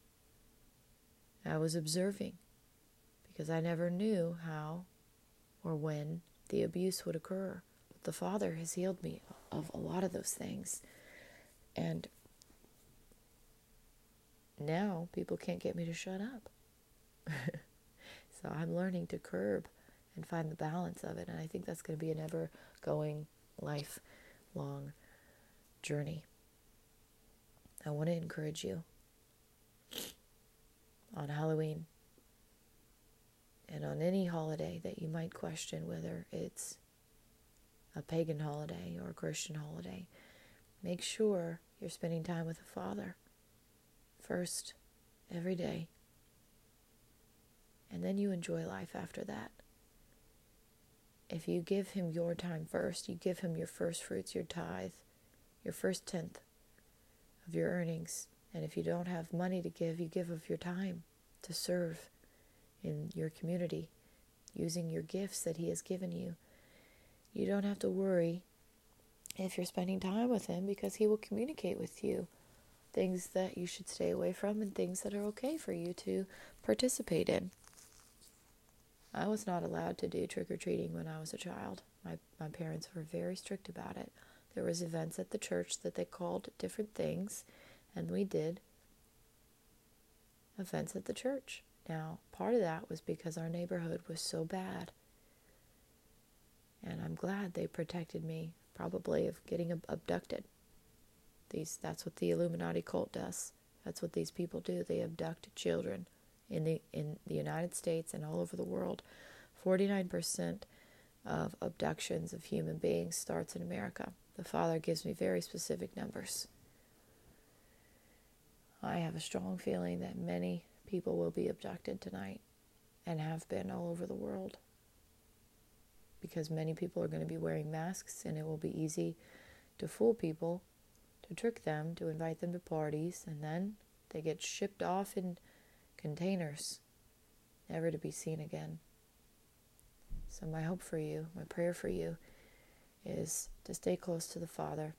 I was observing because I never knew how or when the abuse would occur. But the Father has healed me of a lot of those things. And now people can't get me to shut up. so I'm learning to curb and find the balance of it. And I think that's going to be an ever going, lifelong journey. I want to encourage you on Halloween and on any holiday that you might question whether it's a pagan holiday or a Christian holiday. Make sure you're spending time with the Father first every day. And then you enjoy life after that. If you give Him your time first, you give Him your first fruits, your tithe, your first tenth of your earnings And if you don't have money to give, you give of your time to serve in your community using your gifts that He has given you. You don't have to worry if you're spending time with Him because He will communicate with you things that you should stay away from and things that are okay for you to participate in. I was not allowed to do trick or treating when I was a child. My my parents were very strict about it. There was events at the church that they called different things, and we did events at the church. Now, part of that was because our neighborhood was so bad. And I'm glad they protected me, probably, of getting abducted. These, that's what the Illuminati cult does. That's what these people do. They abduct children in the in the United States and all over the world. 49% of abductions of human beings starts in America. The Father gives me very specific numbers. I have a strong feeling that many people will be abducted tonight and have been all over the world because many people are going to be wearing masks and it will be easy to fool people, to trick them, to invite them to parties, and then they get shipped off in containers, never to be seen again. So, my hope for you, my prayer for you, is to stay close to the Father.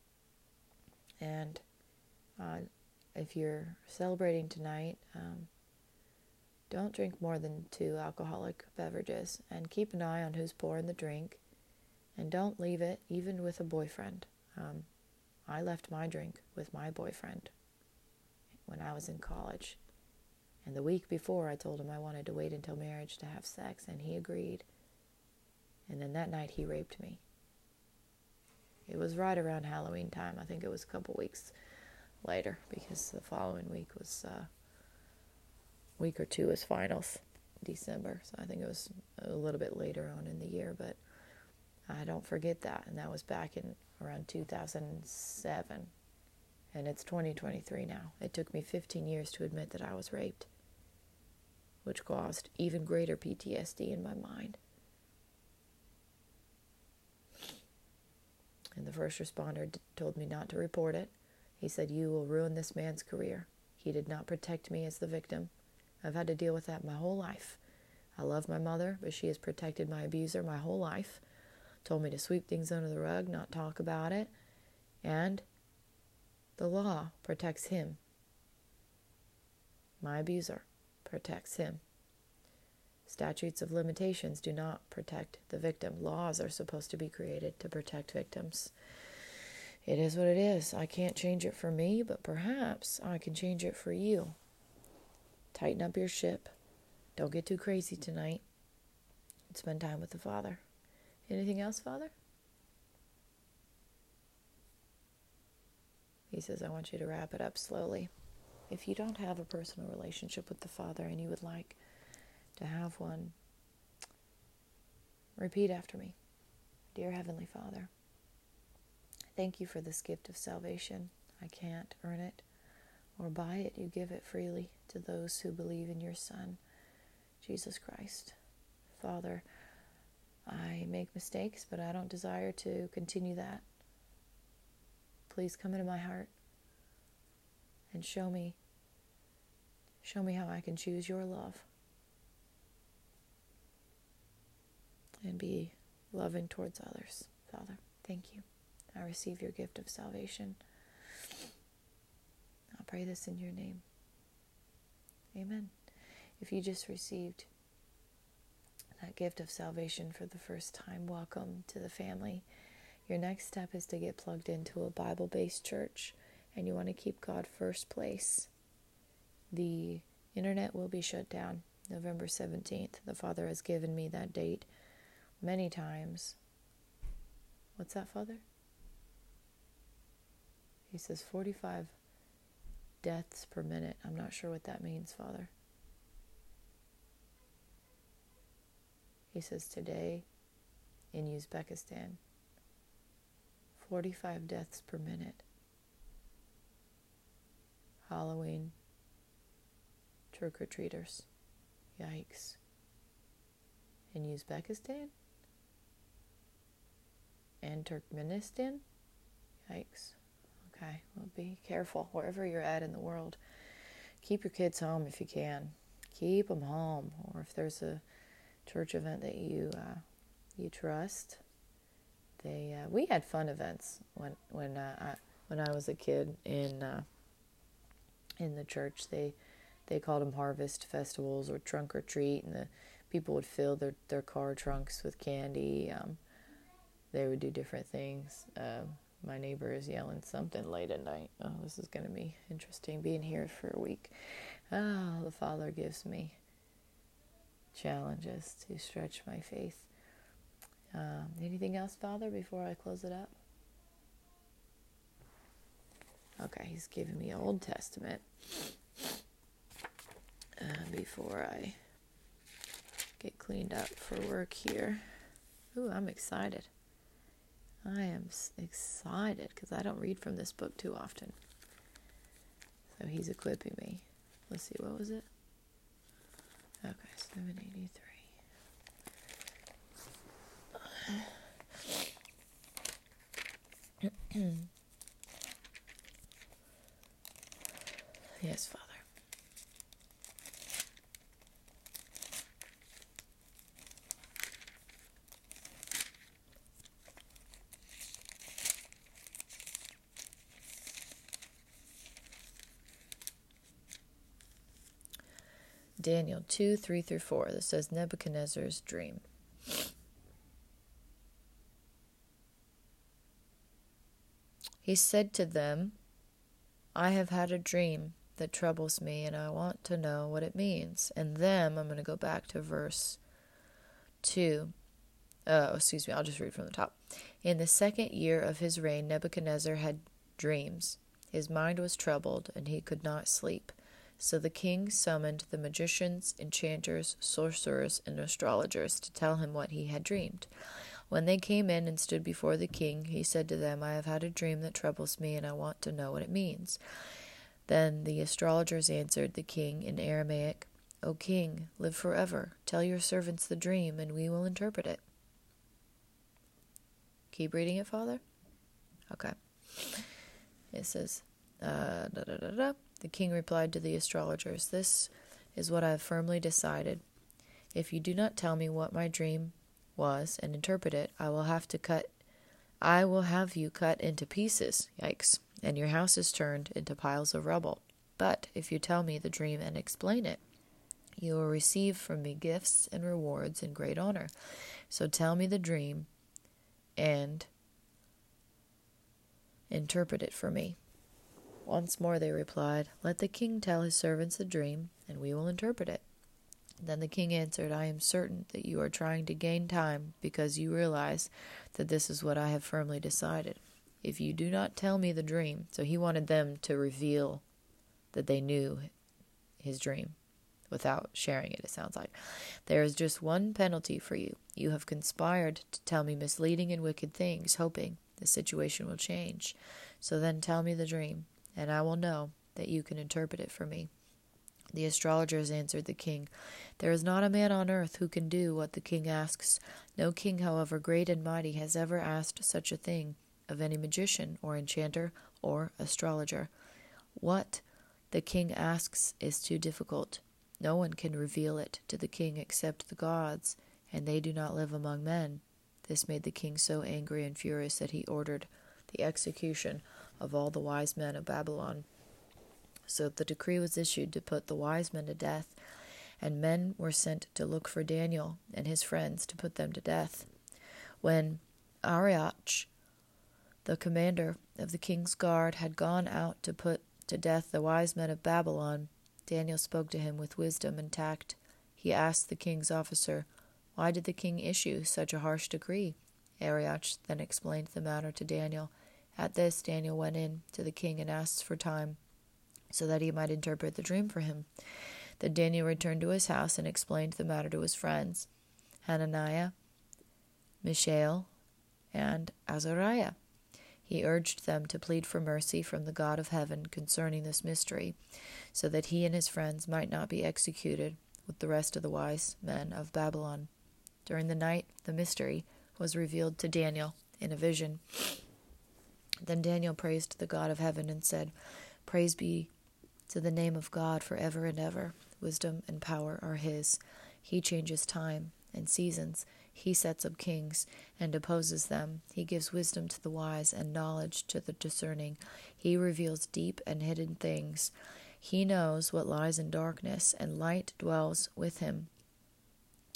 And uh, if you're celebrating tonight, um, don't drink more than two alcoholic beverages and keep an eye on who's pouring the drink and don't leave it even with a boyfriend. Um, I left my drink with my boyfriend when I was in college. And the week before, I told him I wanted to wait until marriage to have sex, and he agreed. And then that night, he raped me. It was right around Halloween time. I think it was a couple weeks later because the following week was uh, week or two was finals, December. So I think it was a little bit later on in the year, but I don't forget that. And that was back in around 2007. And it's 2023 now. It took me 15 years to admit that I was raped, which caused even greater PTSD in my mind. And the first responder told me not to report it. He said, You will ruin this man's career. He did not protect me as the victim. I've had to deal with that my whole life. I love my mother, but she has protected my abuser my whole life. Told me to sweep things under the rug, not talk about it. And the law protects him. My abuser protects him. Statutes of limitations do not protect the victim. Laws are supposed to be created to protect victims. It is what it is. I can't change it for me, but perhaps I can change it for you. Tighten up your ship. Don't get too crazy tonight. And spend time with the Father. Anything else, Father? He says, I want you to wrap it up slowly. If you don't have a personal relationship with the Father and you would like to have one, repeat after me Dear Heavenly Father, thank you for this gift of salvation. I can't earn it or buy it, you give it freely to those who believe in your Son, Jesus Christ. Father, I make mistakes, but I don't desire to continue that. Please come into my heart and show me show me how I can choose your love and be loving towards others. Father, thank you. I receive your gift of salvation. Pray this in your name. Amen. If you just received that gift of salvation for the first time, welcome to the family. Your next step is to get plugged into a Bible based church, and you want to keep God first place. The internet will be shut down November 17th. The Father has given me that date many times. What's that, Father? He says 45 deaths per minute. I'm not sure what that means, Father. He says today in Uzbekistan, 45 deaths per minute. Halloween trick or treaters. Yikes. In Uzbekistan? And Turkmenistan? Yikes. Okay, well, be careful wherever you're at in the world. Keep your kids home if you can. Keep them home, or if there's a church event that you uh, you trust. They uh, we had fun events when when uh, I, when I was a kid in uh, in the church. They they called them harvest festivals or trunk or treat, and the people would fill their their car trunks with candy. Um, they would do different things. Um, my neighbor is yelling something late at night. Oh, this is going to be interesting being here for a week. Oh, the Father gives me challenges to stretch my faith. Um, anything else, Father, before I close it up? Okay, he's giving me Old Testament uh, before I get cleaned up for work here. Ooh, I'm excited. I am excited because I don't read from this book too often. So he's equipping me. Let's see, what was it? Okay, 783. yes, Father. Daniel 2 3 through 4. This says Nebuchadnezzar's dream. He said to them, I have had a dream that troubles me, and I want to know what it means. And them, I'm going to go back to verse 2. Oh, excuse me, I'll just read from the top. In the second year of his reign, Nebuchadnezzar had dreams. His mind was troubled, and he could not sleep. So the king summoned the magicians, enchanters, sorcerers, and astrologers to tell him what he had dreamed. When they came in and stood before the king, he said to them, I have had a dream that troubles me, and I want to know what it means. Then the astrologers answered the king in Aramaic, O king, live forever. Tell your servants the dream, and we will interpret it. Keep reading it, Father? Okay. It says, uh, da da da da. The king replied to the astrologers, This is what I have firmly decided. If you do not tell me what my dream was and interpret it, I will have to cut I will have you cut into pieces, yikes, and your houses turned into piles of rubble. But if you tell me the dream and explain it, you will receive from me gifts and rewards and great honor. So tell me the dream and interpret it for me. Once more they replied, Let the king tell his servants the dream, and we will interpret it. Then the king answered, I am certain that you are trying to gain time because you realize that this is what I have firmly decided. If you do not tell me the dream, so he wanted them to reveal that they knew his dream without sharing it, it sounds like. There is just one penalty for you. You have conspired to tell me misleading and wicked things, hoping the situation will change. So then tell me the dream, and I will know that you can interpret it for me. The astrologers answered the king, There is not a man on earth who can do what the king asks. No king, however great and mighty, has ever asked such a thing of any magician or enchanter or astrologer. What the king asks is too difficult. No one can reveal it to the king except the gods, and they do not live among men. This made the king so angry and furious that he ordered the execution of all the wise men of Babylon. So the decree was issued to put the wise men to death, and men were sent to look for Daniel and his friends to put them to death. When Arioch, the commander of the king's guard, had gone out to put to death the wise men of Babylon, Daniel spoke to him with wisdom and tact. He asked the king's officer, Why did the king issue such a harsh decree? Arioch then explained the matter to Daniel. At this, Daniel went in to the king and asked for time so that he might interpret the dream for him. Then Daniel returned to his house and explained the matter to his friends, Hananiah, Mishael, and Azariah. He urged them to plead for mercy from the God of heaven concerning this mystery, so that he and his friends might not be executed with the rest of the wise men of Babylon. During the night, the mystery was revealed to Daniel in a vision. Then Daniel praised the God of heaven and said, Praise be to the name of God for ever and ever. Wisdom and power are his. He changes time and seasons. He sets up kings and opposes them. He gives wisdom to the wise and knowledge to the discerning. He reveals deep and hidden things. He knows what lies in darkness, and light dwells with him.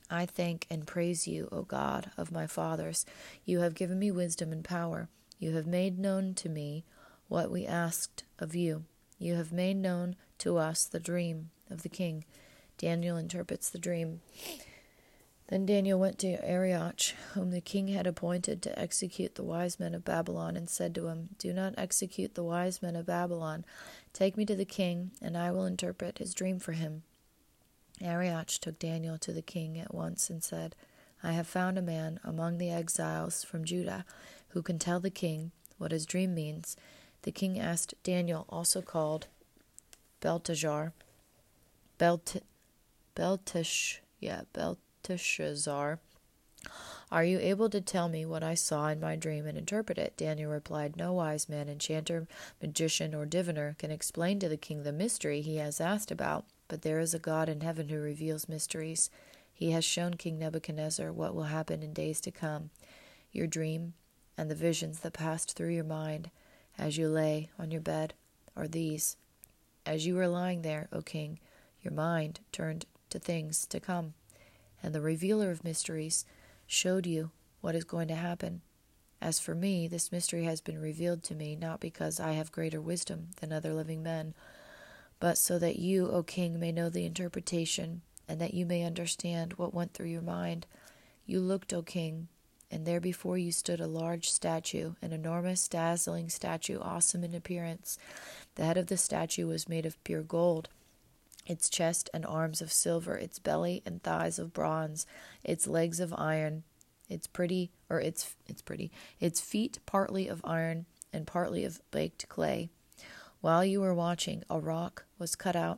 I thank and praise you, O God of my fathers. You have given me wisdom and power. You have made known to me what we asked of you. You have made known to us the dream of the king. Daniel interprets the dream. Then Daniel went to Arioch, whom the king had appointed to execute the wise men of Babylon, and said to him, Do not execute the wise men of Babylon. Take me to the king, and I will interpret his dream for him. Arioch took Daniel to the king at once and said, I have found a man among the exiles from Judah who can tell the king what his dream means. The king asked Daniel, also called Belteshazzar, Belt, Beltesh, yeah, Belteshazzar, are you able to tell me what I saw in my dream and interpret it? Daniel replied, No wise man, enchanter, magician, or diviner can explain to the king the mystery he has asked about, but there is a God in heaven who reveals mysteries. He has shown King Nebuchadnezzar what will happen in days to come. Your dream and the visions that passed through your mind as you lay on your bed are these. As you were lying there, O king, your mind turned to things to come, and the revealer of mysteries showed you what is going to happen. As for me, this mystery has been revealed to me not because I have greater wisdom than other living men, but so that you, O king, may know the interpretation, and that you may understand what went through your mind. You looked, O king, and there before you stood a large statue, an enormous, dazzling statue, awesome in appearance. The head of the statue was made of pure gold, its chest and arms of silver, its belly and thighs of bronze, its legs of iron, its pretty or its its pretty, its feet partly of iron and partly of baked clay. While you were watching, a rock was cut out,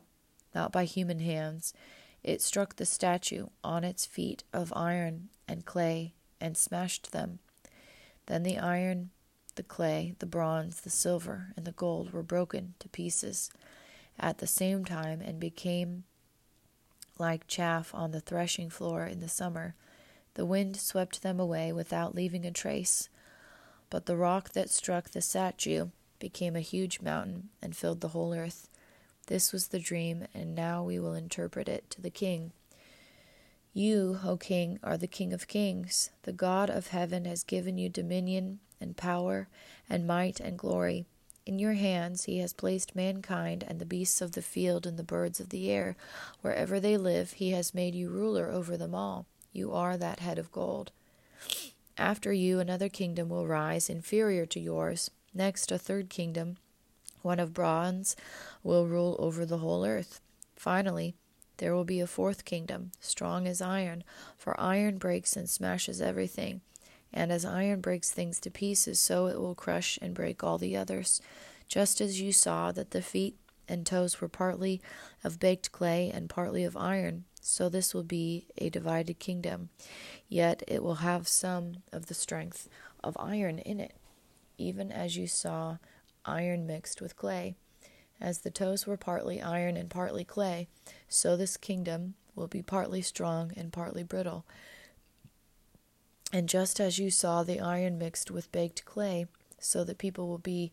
not by human hands. It struck the statue on its feet of iron and clay and smashed them. Then the iron, the clay, the bronze, the silver, and the gold were broken to pieces at the same time and became like chaff on the threshing floor in the summer. The wind swept them away without leaving a trace. But the rock that struck the statue became a huge mountain and filled the whole earth. This was the dream, and now we will interpret it to the king. You, O king, are the king of kings. The God of heaven has given you dominion and power and might and glory. In your hands he has placed mankind and the beasts of the field and the birds of the air. Wherever they live, he has made you ruler over them all. You are that head of gold. After you, another kingdom will rise, inferior to yours. Next, a third kingdom, one of bronze, will rule over the whole earth. Finally, there will be a fourth kingdom, strong as iron, for iron breaks and smashes everything. And as iron breaks things to pieces, so it will crush and break all the others. Just as you saw that the feet and toes were partly of baked clay and partly of iron, so this will be a divided kingdom. Yet it will have some of the strength of iron in it, even as you saw iron mixed with clay. As the toes were partly iron and partly clay, so this kingdom will be partly strong and partly brittle. And just as you saw the iron mixed with baked clay, so the people will be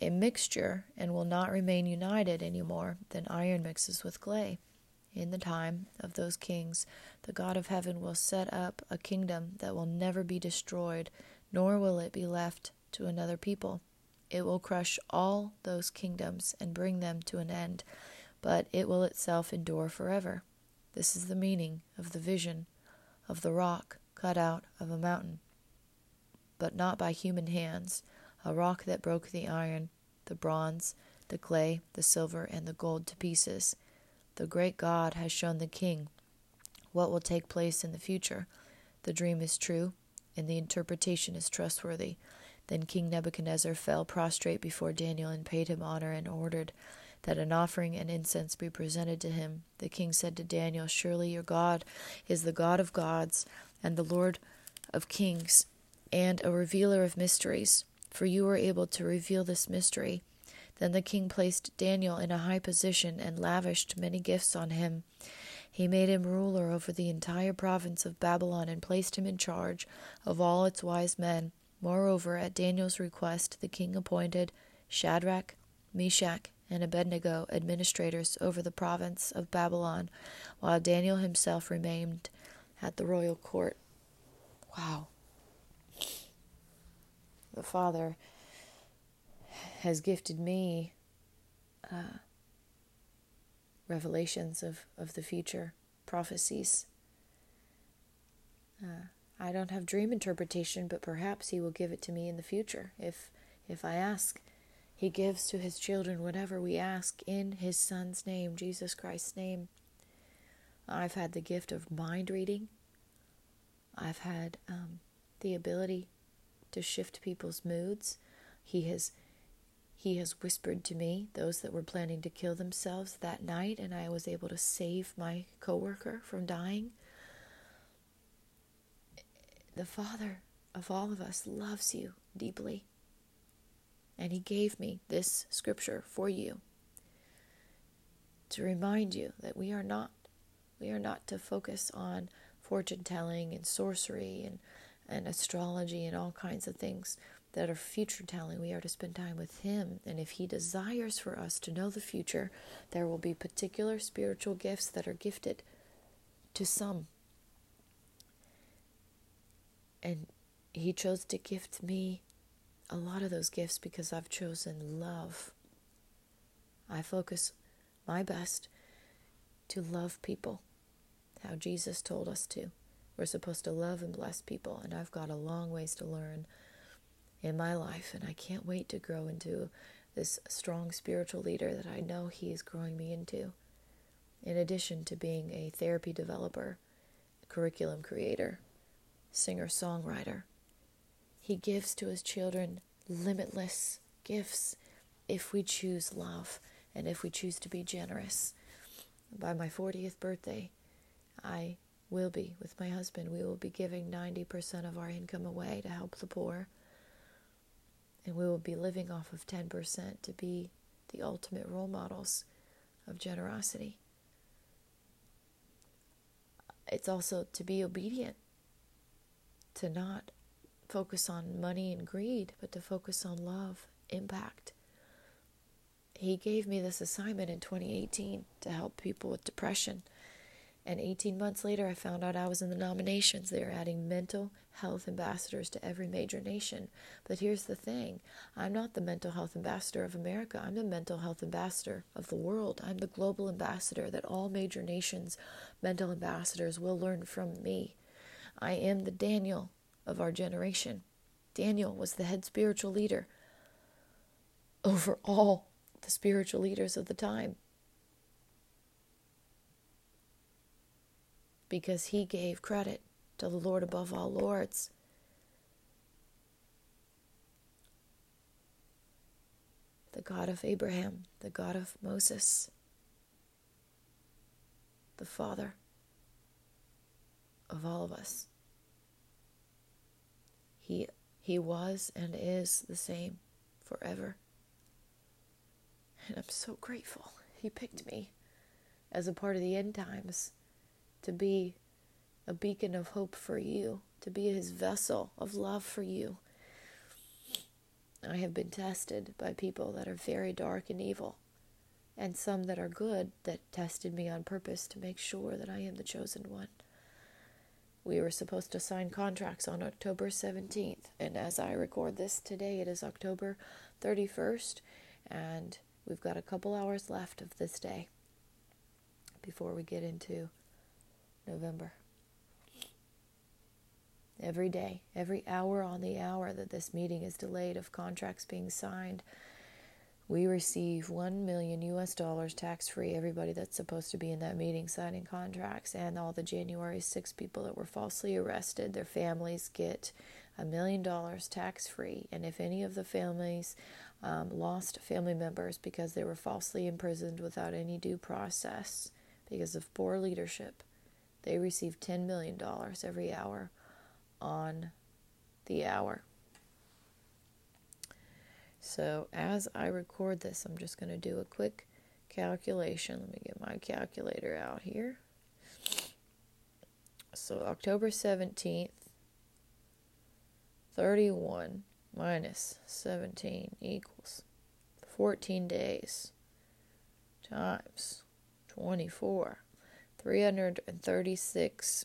a mixture and will not remain united any more than iron mixes with clay. In the time of those kings, the God of heaven will set up a kingdom that will never be destroyed, nor will it be left to another people. It will crush all those kingdoms and bring them to an end, but it will itself endure forever. This is the meaning of the vision of the rock cut out of a mountain, but not by human hands, a rock that broke the iron, the bronze, the clay, the silver, and the gold to pieces. The great God has shown the king what will take place in the future. The dream is true, and the interpretation is trustworthy. Then King Nebuchadnezzar fell prostrate before Daniel and paid him honor and ordered that an offering and incense be presented to him. The king said to Daniel, Surely your God is the God of gods and the Lord of kings and a revealer of mysteries. for you were able to reveal this mystery. Then the king placed Daniel in a high position and lavished many gifts on him. He made him ruler over the entire province of Babylon and placed him in charge of all its wise men. Moreover, at Daniel's request, the king appointed Shadrach, Meshach, and Abednego administrators over the province of Babylon, while Daniel himself remained at the royal court. Wow. The Father has gifted me uh, revelations of, of the future, prophecies. Uh, I don't have dream interpretation, but perhaps He will give it to me in the future if if I ask. He gives to His children whatever we ask in His Son's name, Jesus Christ's name. I've had the gift of mind reading. I've had um, the ability to shift people's moods. He has he has whispered to me those that were planning to kill themselves that night, and I was able to save my coworker from dying. The Father of all of us loves you deeply, and He gave me this scripture for you to remind you that we are not we are not to focus on fortune telling and sorcery and, and astrology and all kinds of things that are future telling. We are to spend time with Him. And if He desires for us to know the future, there will be particular spiritual gifts that are gifted to some. And He chose to gift me a lot of those gifts because I've chosen love. I focus my best to love people how Jesus told us to. We're supposed to love and bless people, and I've got a long ways to learn in my life, and I can't wait to grow into this strong spiritual leader that I know He is growing me into. In addition to being a therapy developer, curriculum creator, singer songwriter, He gives to His children limitless gifts if we choose love and if we choose to be generous. By my 40th birthday, I will be with my husband. We will be giving 90% of our income away to help the poor and we will be living off of 10% to be the ultimate role models of generosity. It's also to be obedient, to not focus on money and greed, but to focus on love, impact. He gave me this assignment in 2018 to help people with depression. And 18 months later, I found out I was in the nominations. They are adding mental health ambassadors to every major nation. But here's the thing I'm not the mental health ambassador of America, I'm the mental health ambassador of the world. I'm the global ambassador that all major nations' mental ambassadors will learn from me. I am the Daniel of our generation. Daniel was the head spiritual leader over all the spiritual leaders of the time. because he gave credit to the Lord above all lords. The God of Abraham, the God of Moses, the Father of all of us. He, he was and is the same forever. And I'm so grateful he picked me as a part of the end times to be a beacon of hope for you, to be his vessel of love for you. I have been tested by people that are very dark and evil, and some that are good that tested me on purpose to make sure that I am the chosen one. We were supposed to sign contracts on October 17th, and as I record this today, it is October 31st, and we've got a couple hours left of this day before we get into November. Every day, every hour on the hour that this meeting is delayed of contracts being signed, we receive 1 million US dollars tax free. Everybody that's supposed to be in that meeting signing contracts, and all the January 6 people that were falsely arrested, their families get a million dollars tax free. And if any of the families um, lost family members because they were falsely imprisoned without any due process because of poor leadership, they receive $10 million every hour on the hour. So as I record this, I'm just going to do a quick calculation. Let me get my calculator out here. So October 17th, 31 minus 17 equals 14 days times 24. 336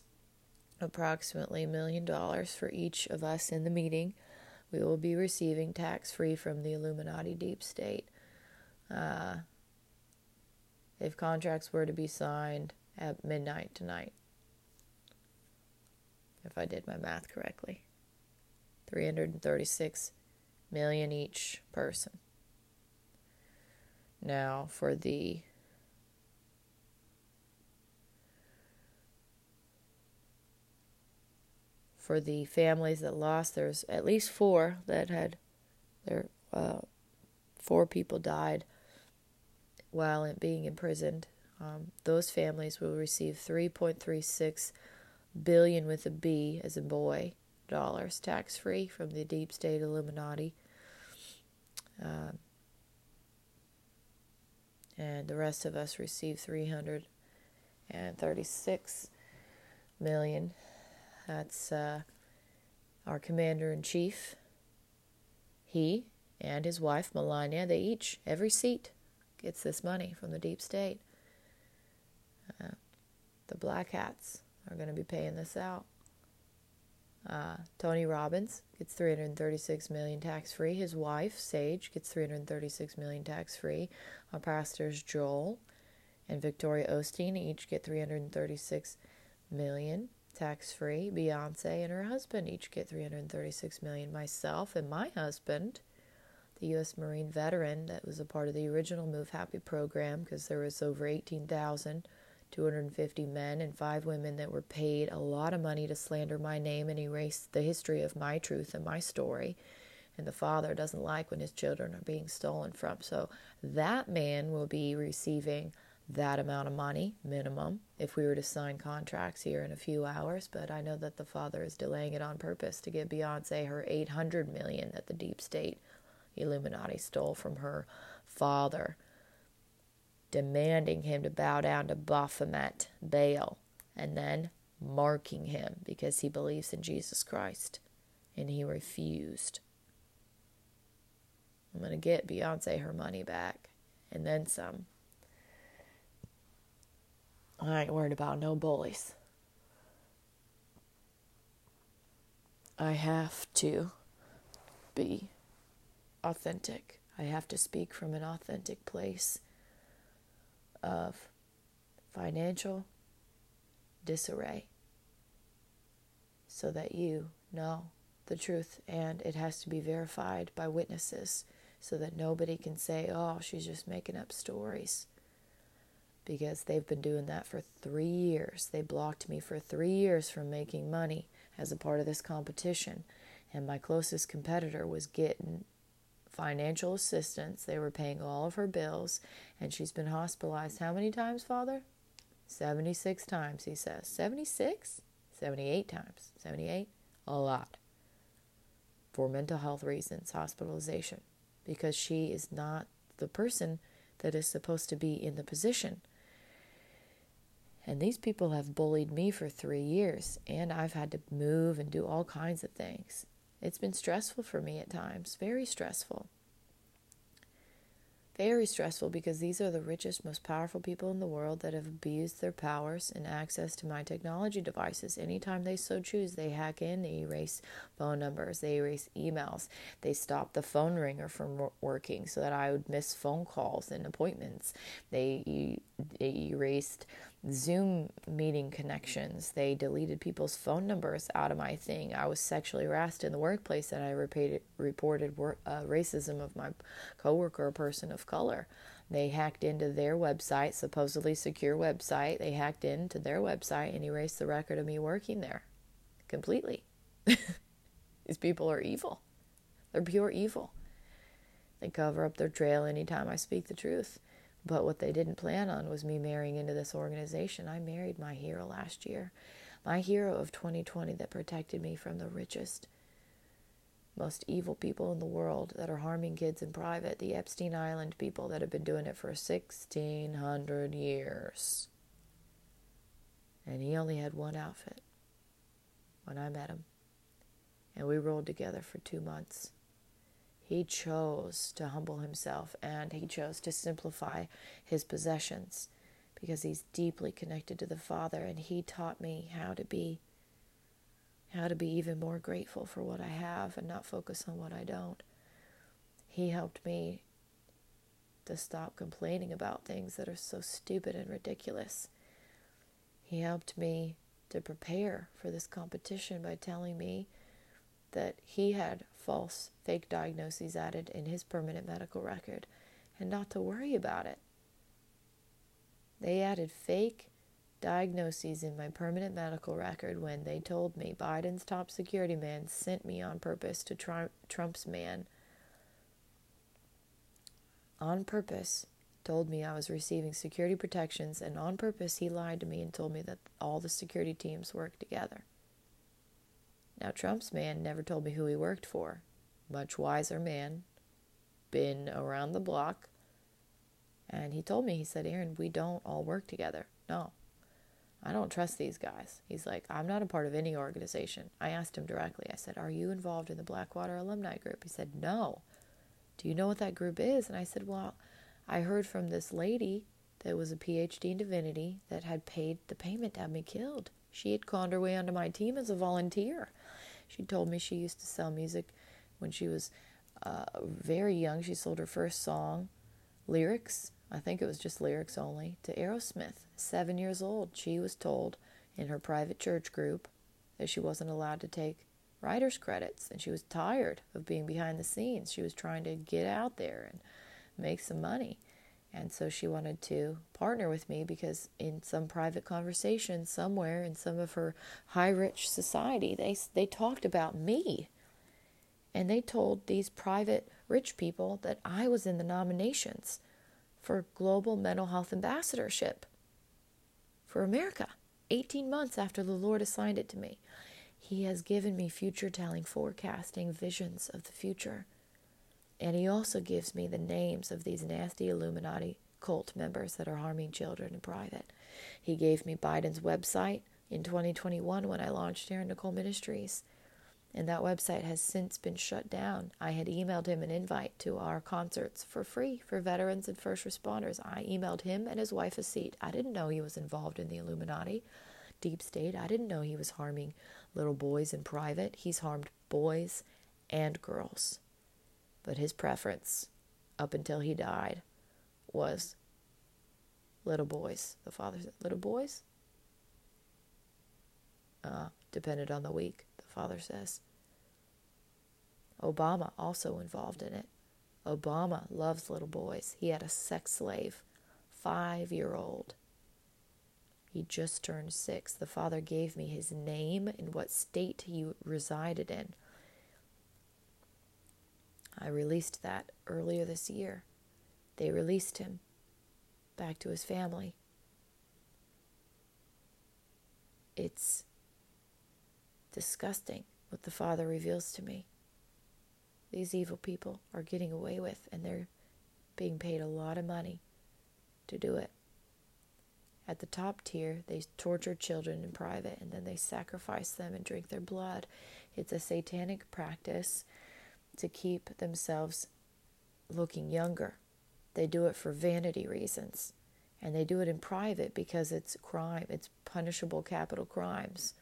approximately million dollars for each of us in the meeting. We will be receiving tax free from the Illuminati deep state. Uh, if contracts were to be signed at midnight tonight, if I did my math correctly, 336 million each person. Now, for the for the families that lost. There's at least four that had their uh, four people died while being imprisoned. Um, those families will receive 3.36 billion with a B as a boy dollars tax free from the deep state Illuminati. Um, and the rest of us receive 336 million that's uh, our commander in chief. He and his wife, Melania, they each, every seat, gets this money from the deep state. Uh, the black hats are going to be paying this out. Uh, Tony Robbins gets 336 million tax free. His wife Sage gets 336 million tax free. Our pastors Joel and Victoria Osteen each get 336 million tax free. Beyonce and her husband each get 336 million. Myself and my husband, the U.S. Marine veteran that was a part of the original Move Happy program, because there was over 18,250 men and five women that were paid a lot of money to slander my name and erase the history of my truth and my story. And the father doesn't like when his children are being stolen from. So that man will be receiving that amount of money minimum if we were to sign contracts here in a few hours but i know that the father is delaying it on purpose to get beyonce her 800 million that the deep state illuminati stole from her father demanding him to bow down to baphomet baal and then marking him because he believes in jesus christ and he refused. I'm going to get beyonce her money back and then some I ain't worried about no bullies. I have to be authentic. I have to speak from an authentic place of financial disarray so that you know the truth and it has to be verified by witnesses so that nobody can say, oh, she's just making up stories because they've been doing that for three years. They blocked me for three years from making money as a part of this competition. And my closest competitor was getting financial assistance. They were paying all of her bills, and she's been hospitalized how many times, Father? 76 times, he says. 76? 78 times. 78? A lot. For mental health reasons, hospitalization. Because she is not the person that is supposed to be in the position and these people have bullied me for three years, and I've had to move and do all kinds of things. It's been stressful for me at times, very stressful. Very stressful because these are the richest, most powerful people in the world that have abused their powers and access to my technology devices. Anytime they so choose, they hack in, they erase phone numbers, they erase emails, they stop the phone ringer from working so that I would miss phone calls and appointments. They, they erased Zoom meeting connections. They deleted people's phone numbers out of my thing. I was sexually harassed in the workplace, and I repeated, reported uh, racism of my coworker, a person of color. They hacked into their website, supposedly secure website. They hacked into their website and erased the record of me working there completely. These people are evil. They're pure evil. They cover up their trail anytime I speak the truth. But what they didn't plan on was me marrying into this organization. I married my hero last year, my hero of 2020 that protected me from the richest most evil people in the world that are harming kids in private, the Epstein Island people that have been doing it for 1600 years. And he only had one outfit when I met him. And we rolled together for two months. He chose to humble himself and he chose to simplify his possessions because he's deeply connected to the Father and he taught me how to be how to be even more grateful for what I have and not focus on what I don't. He helped me to stop complaining about things that are so stupid and ridiculous. He helped me to prepare for this competition by telling me that he had false, fake diagnoses added in his permanent medical record and not to worry about it. They added fake diagnoses in my permanent medical record when they told me Biden's top security man sent me on purpose to Trump's man. On purpose, told me I was receiving security protections, and on purpose, he lied to me and told me that all the security teams work together. Now, Trump's man never told me who he worked for. Much wiser man, been around the block. And he told me, he said, Erin, we don't all work together. No, I don't trust these guys. He's like, I'm not a part of any organization. I asked him directly. I said, Are you involved in the Blackwater Alumni Group? He said, No. Do you know what that group is? And I said, Well, I heard from this lady that was a PhD in divinity that had paid the payment to have me killed. She had conned her way onto my team as a volunteer. She told me she used to sell music when she was uh, very young. She sold her first song, lyrics, I think it was just lyrics only, to Aerosmith. Seven years old, she was told in her private church group that she wasn't allowed to take writer's credits, and she was tired of being behind the scenes. She was trying to get out there and make some money. And so she wanted to partner with me because in some private conversation somewhere in some of her high rich society, they they talked about me. And they told these private rich people that I was in the nominations for Global Mental Health Ambassadorship for America 18 months after the Lord assigned it to me. He has given me future telling, forecasting visions of the future. And He also gives me the names of these nasty Illuminati cult members that are harming children in private. He gave me Biden's website in 2021 when I launched Erin Nicole Ministries and that website has since been shut down. I had emailed him an invite to our concerts for free for veterans and first responders. I emailed him and his wife a seat. I didn't know he was involved in the Illuminati, deep state. I didn't know he was harming little boys in private. He's harmed boys and girls. But his preference, up until he died, was little boys. The father said, Little boys? Uh, depended on the week the father says. Obama also involved in it. Obama loves little boys. He had a sex slave, five year old. He just turned six. The father gave me his name and what state he resided in. I released that earlier this year. They released him back to his family. It's disgusting what the Father reveals to me. These evil people are getting away with, and they're being paid a lot of money to do it. At the top tier, they torture children in private and then they sacrifice them and drink their blood. It's a satanic practice to keep themselves looking younger. They do it for vanity reasons. And they do it in private because it's crime, it's punishable capital crimes.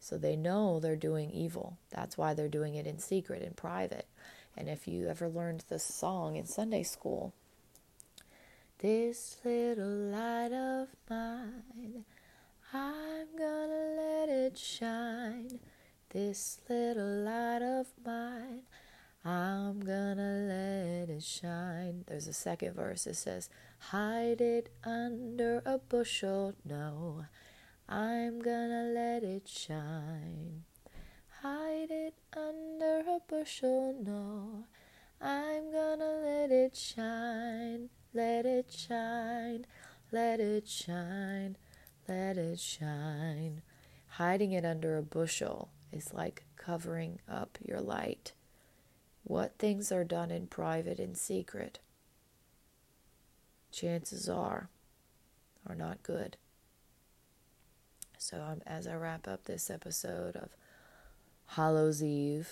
So they know they're doing evil. That's why they're doing it in secret, in private. And if you ever learned this song in Sunday school, this little light of mine, I'm gonna let it shine. This little light of mine, I'm gonna let it shine. There's a second verse that says, Hide it under a bushel, no. I'm gonna let it shine. Hide it under a bushel, no. I'm gonna let it shine, let it shine, let it shine, let it shine. Hiding it under a bushel is like covering up your light what things are done in private in secret, chances are, are not good. So, um, as I wrap up this episode of Hallows Eve,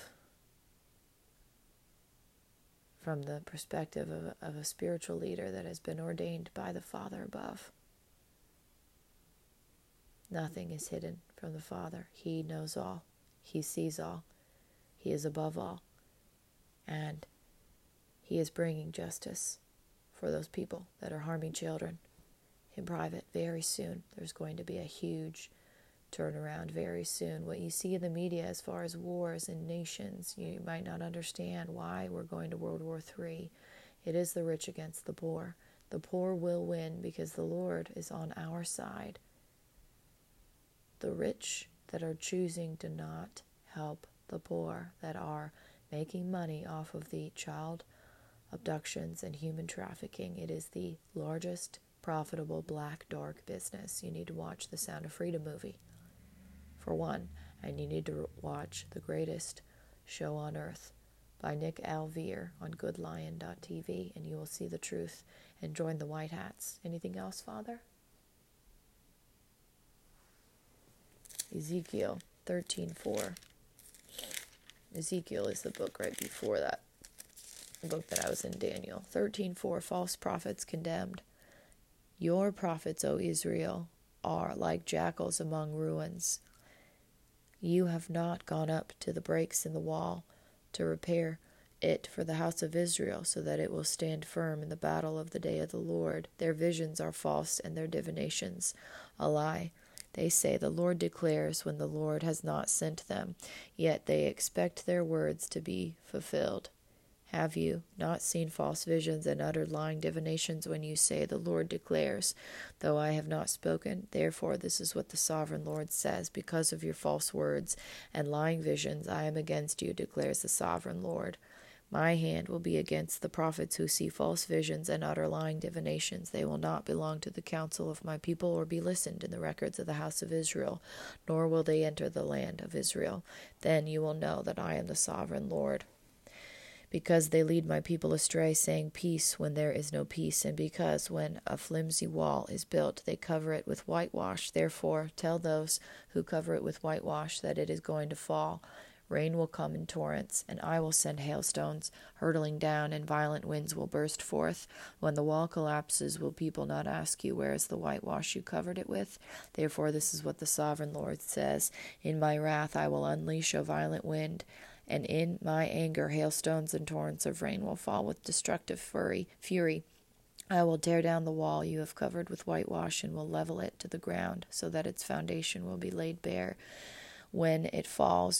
from the perspective of, of a spiritual leader that has been ordained by the Father above, nothing is hidden from the Father. He knows all, He sees all, He is above all, and He is bringing justice for those people that are harming children in private very soon. There's going to be a huge turnaround very soon. What you see in the media as far as wars and nations, you might not understand why we're going to World War III. It is the rich against the poor. The poor will win because the Lord is on our side. The rich that are choosing to not help the poor, that are making money off of the child abductions and human trafficking, it is the largest profitable black dark business. You need to watch the Sound of Freedom movie for one, and you need to watch The Greatest Show on Earth by Nick Alvear on goodlion.tv, and you will see the truth and join the White Hats. Anything else, Father? Ezekiel 13:4. Ezekiel is the book right before that book that I was in Daniel. 13:4 false prophets condemned. Your prophets, O Israel, are like jackals among ruins. You have not gone up to the breaks in the wall to repair it for the house of Israel, so that it will stand firm in the battle of the day of the Lord. Their visions are false, and their divinations a lie. They say, The Lord declares, when the Lord has not sent them, yet they expect their words to be fulfilled. Have you not seen false visions and uttered lying divinations when you say, The Lord declares, though I have not spoken? Therefore, this is what the sovereign Lord says Because of your false words and lying visions, I am against you, declares the sovereign Lord. My hand will be against the prophets who see false visions and utter lying divinations. They will not belong to the council of my people or be listened in the records of the house of Israel, nor will they enter the land of Israel. Then you will know that I am the sovereign Lord because they lead my people astray, saying peace when there is no peace, and because when a flimsy wall is built, they cover it with whitewash. Therefore, tell those who cover it with whitewash that it is going to fall. Rain will come in torrents, and I will send hailstones hurtling down, and violent winds will burst forth. When the wall collapses, will people not ask you, Where is the whitewash you covered it with? Therefore, this is what the sovereign Lord says In my wrath I will unleash a violent wind and in my anger hailstones and torrents of rain will fall with destructive fury. fury. I will tear down the wall you have covered with whitewash and will level it to the ground, so that its foundation will be laid bare. When it falls,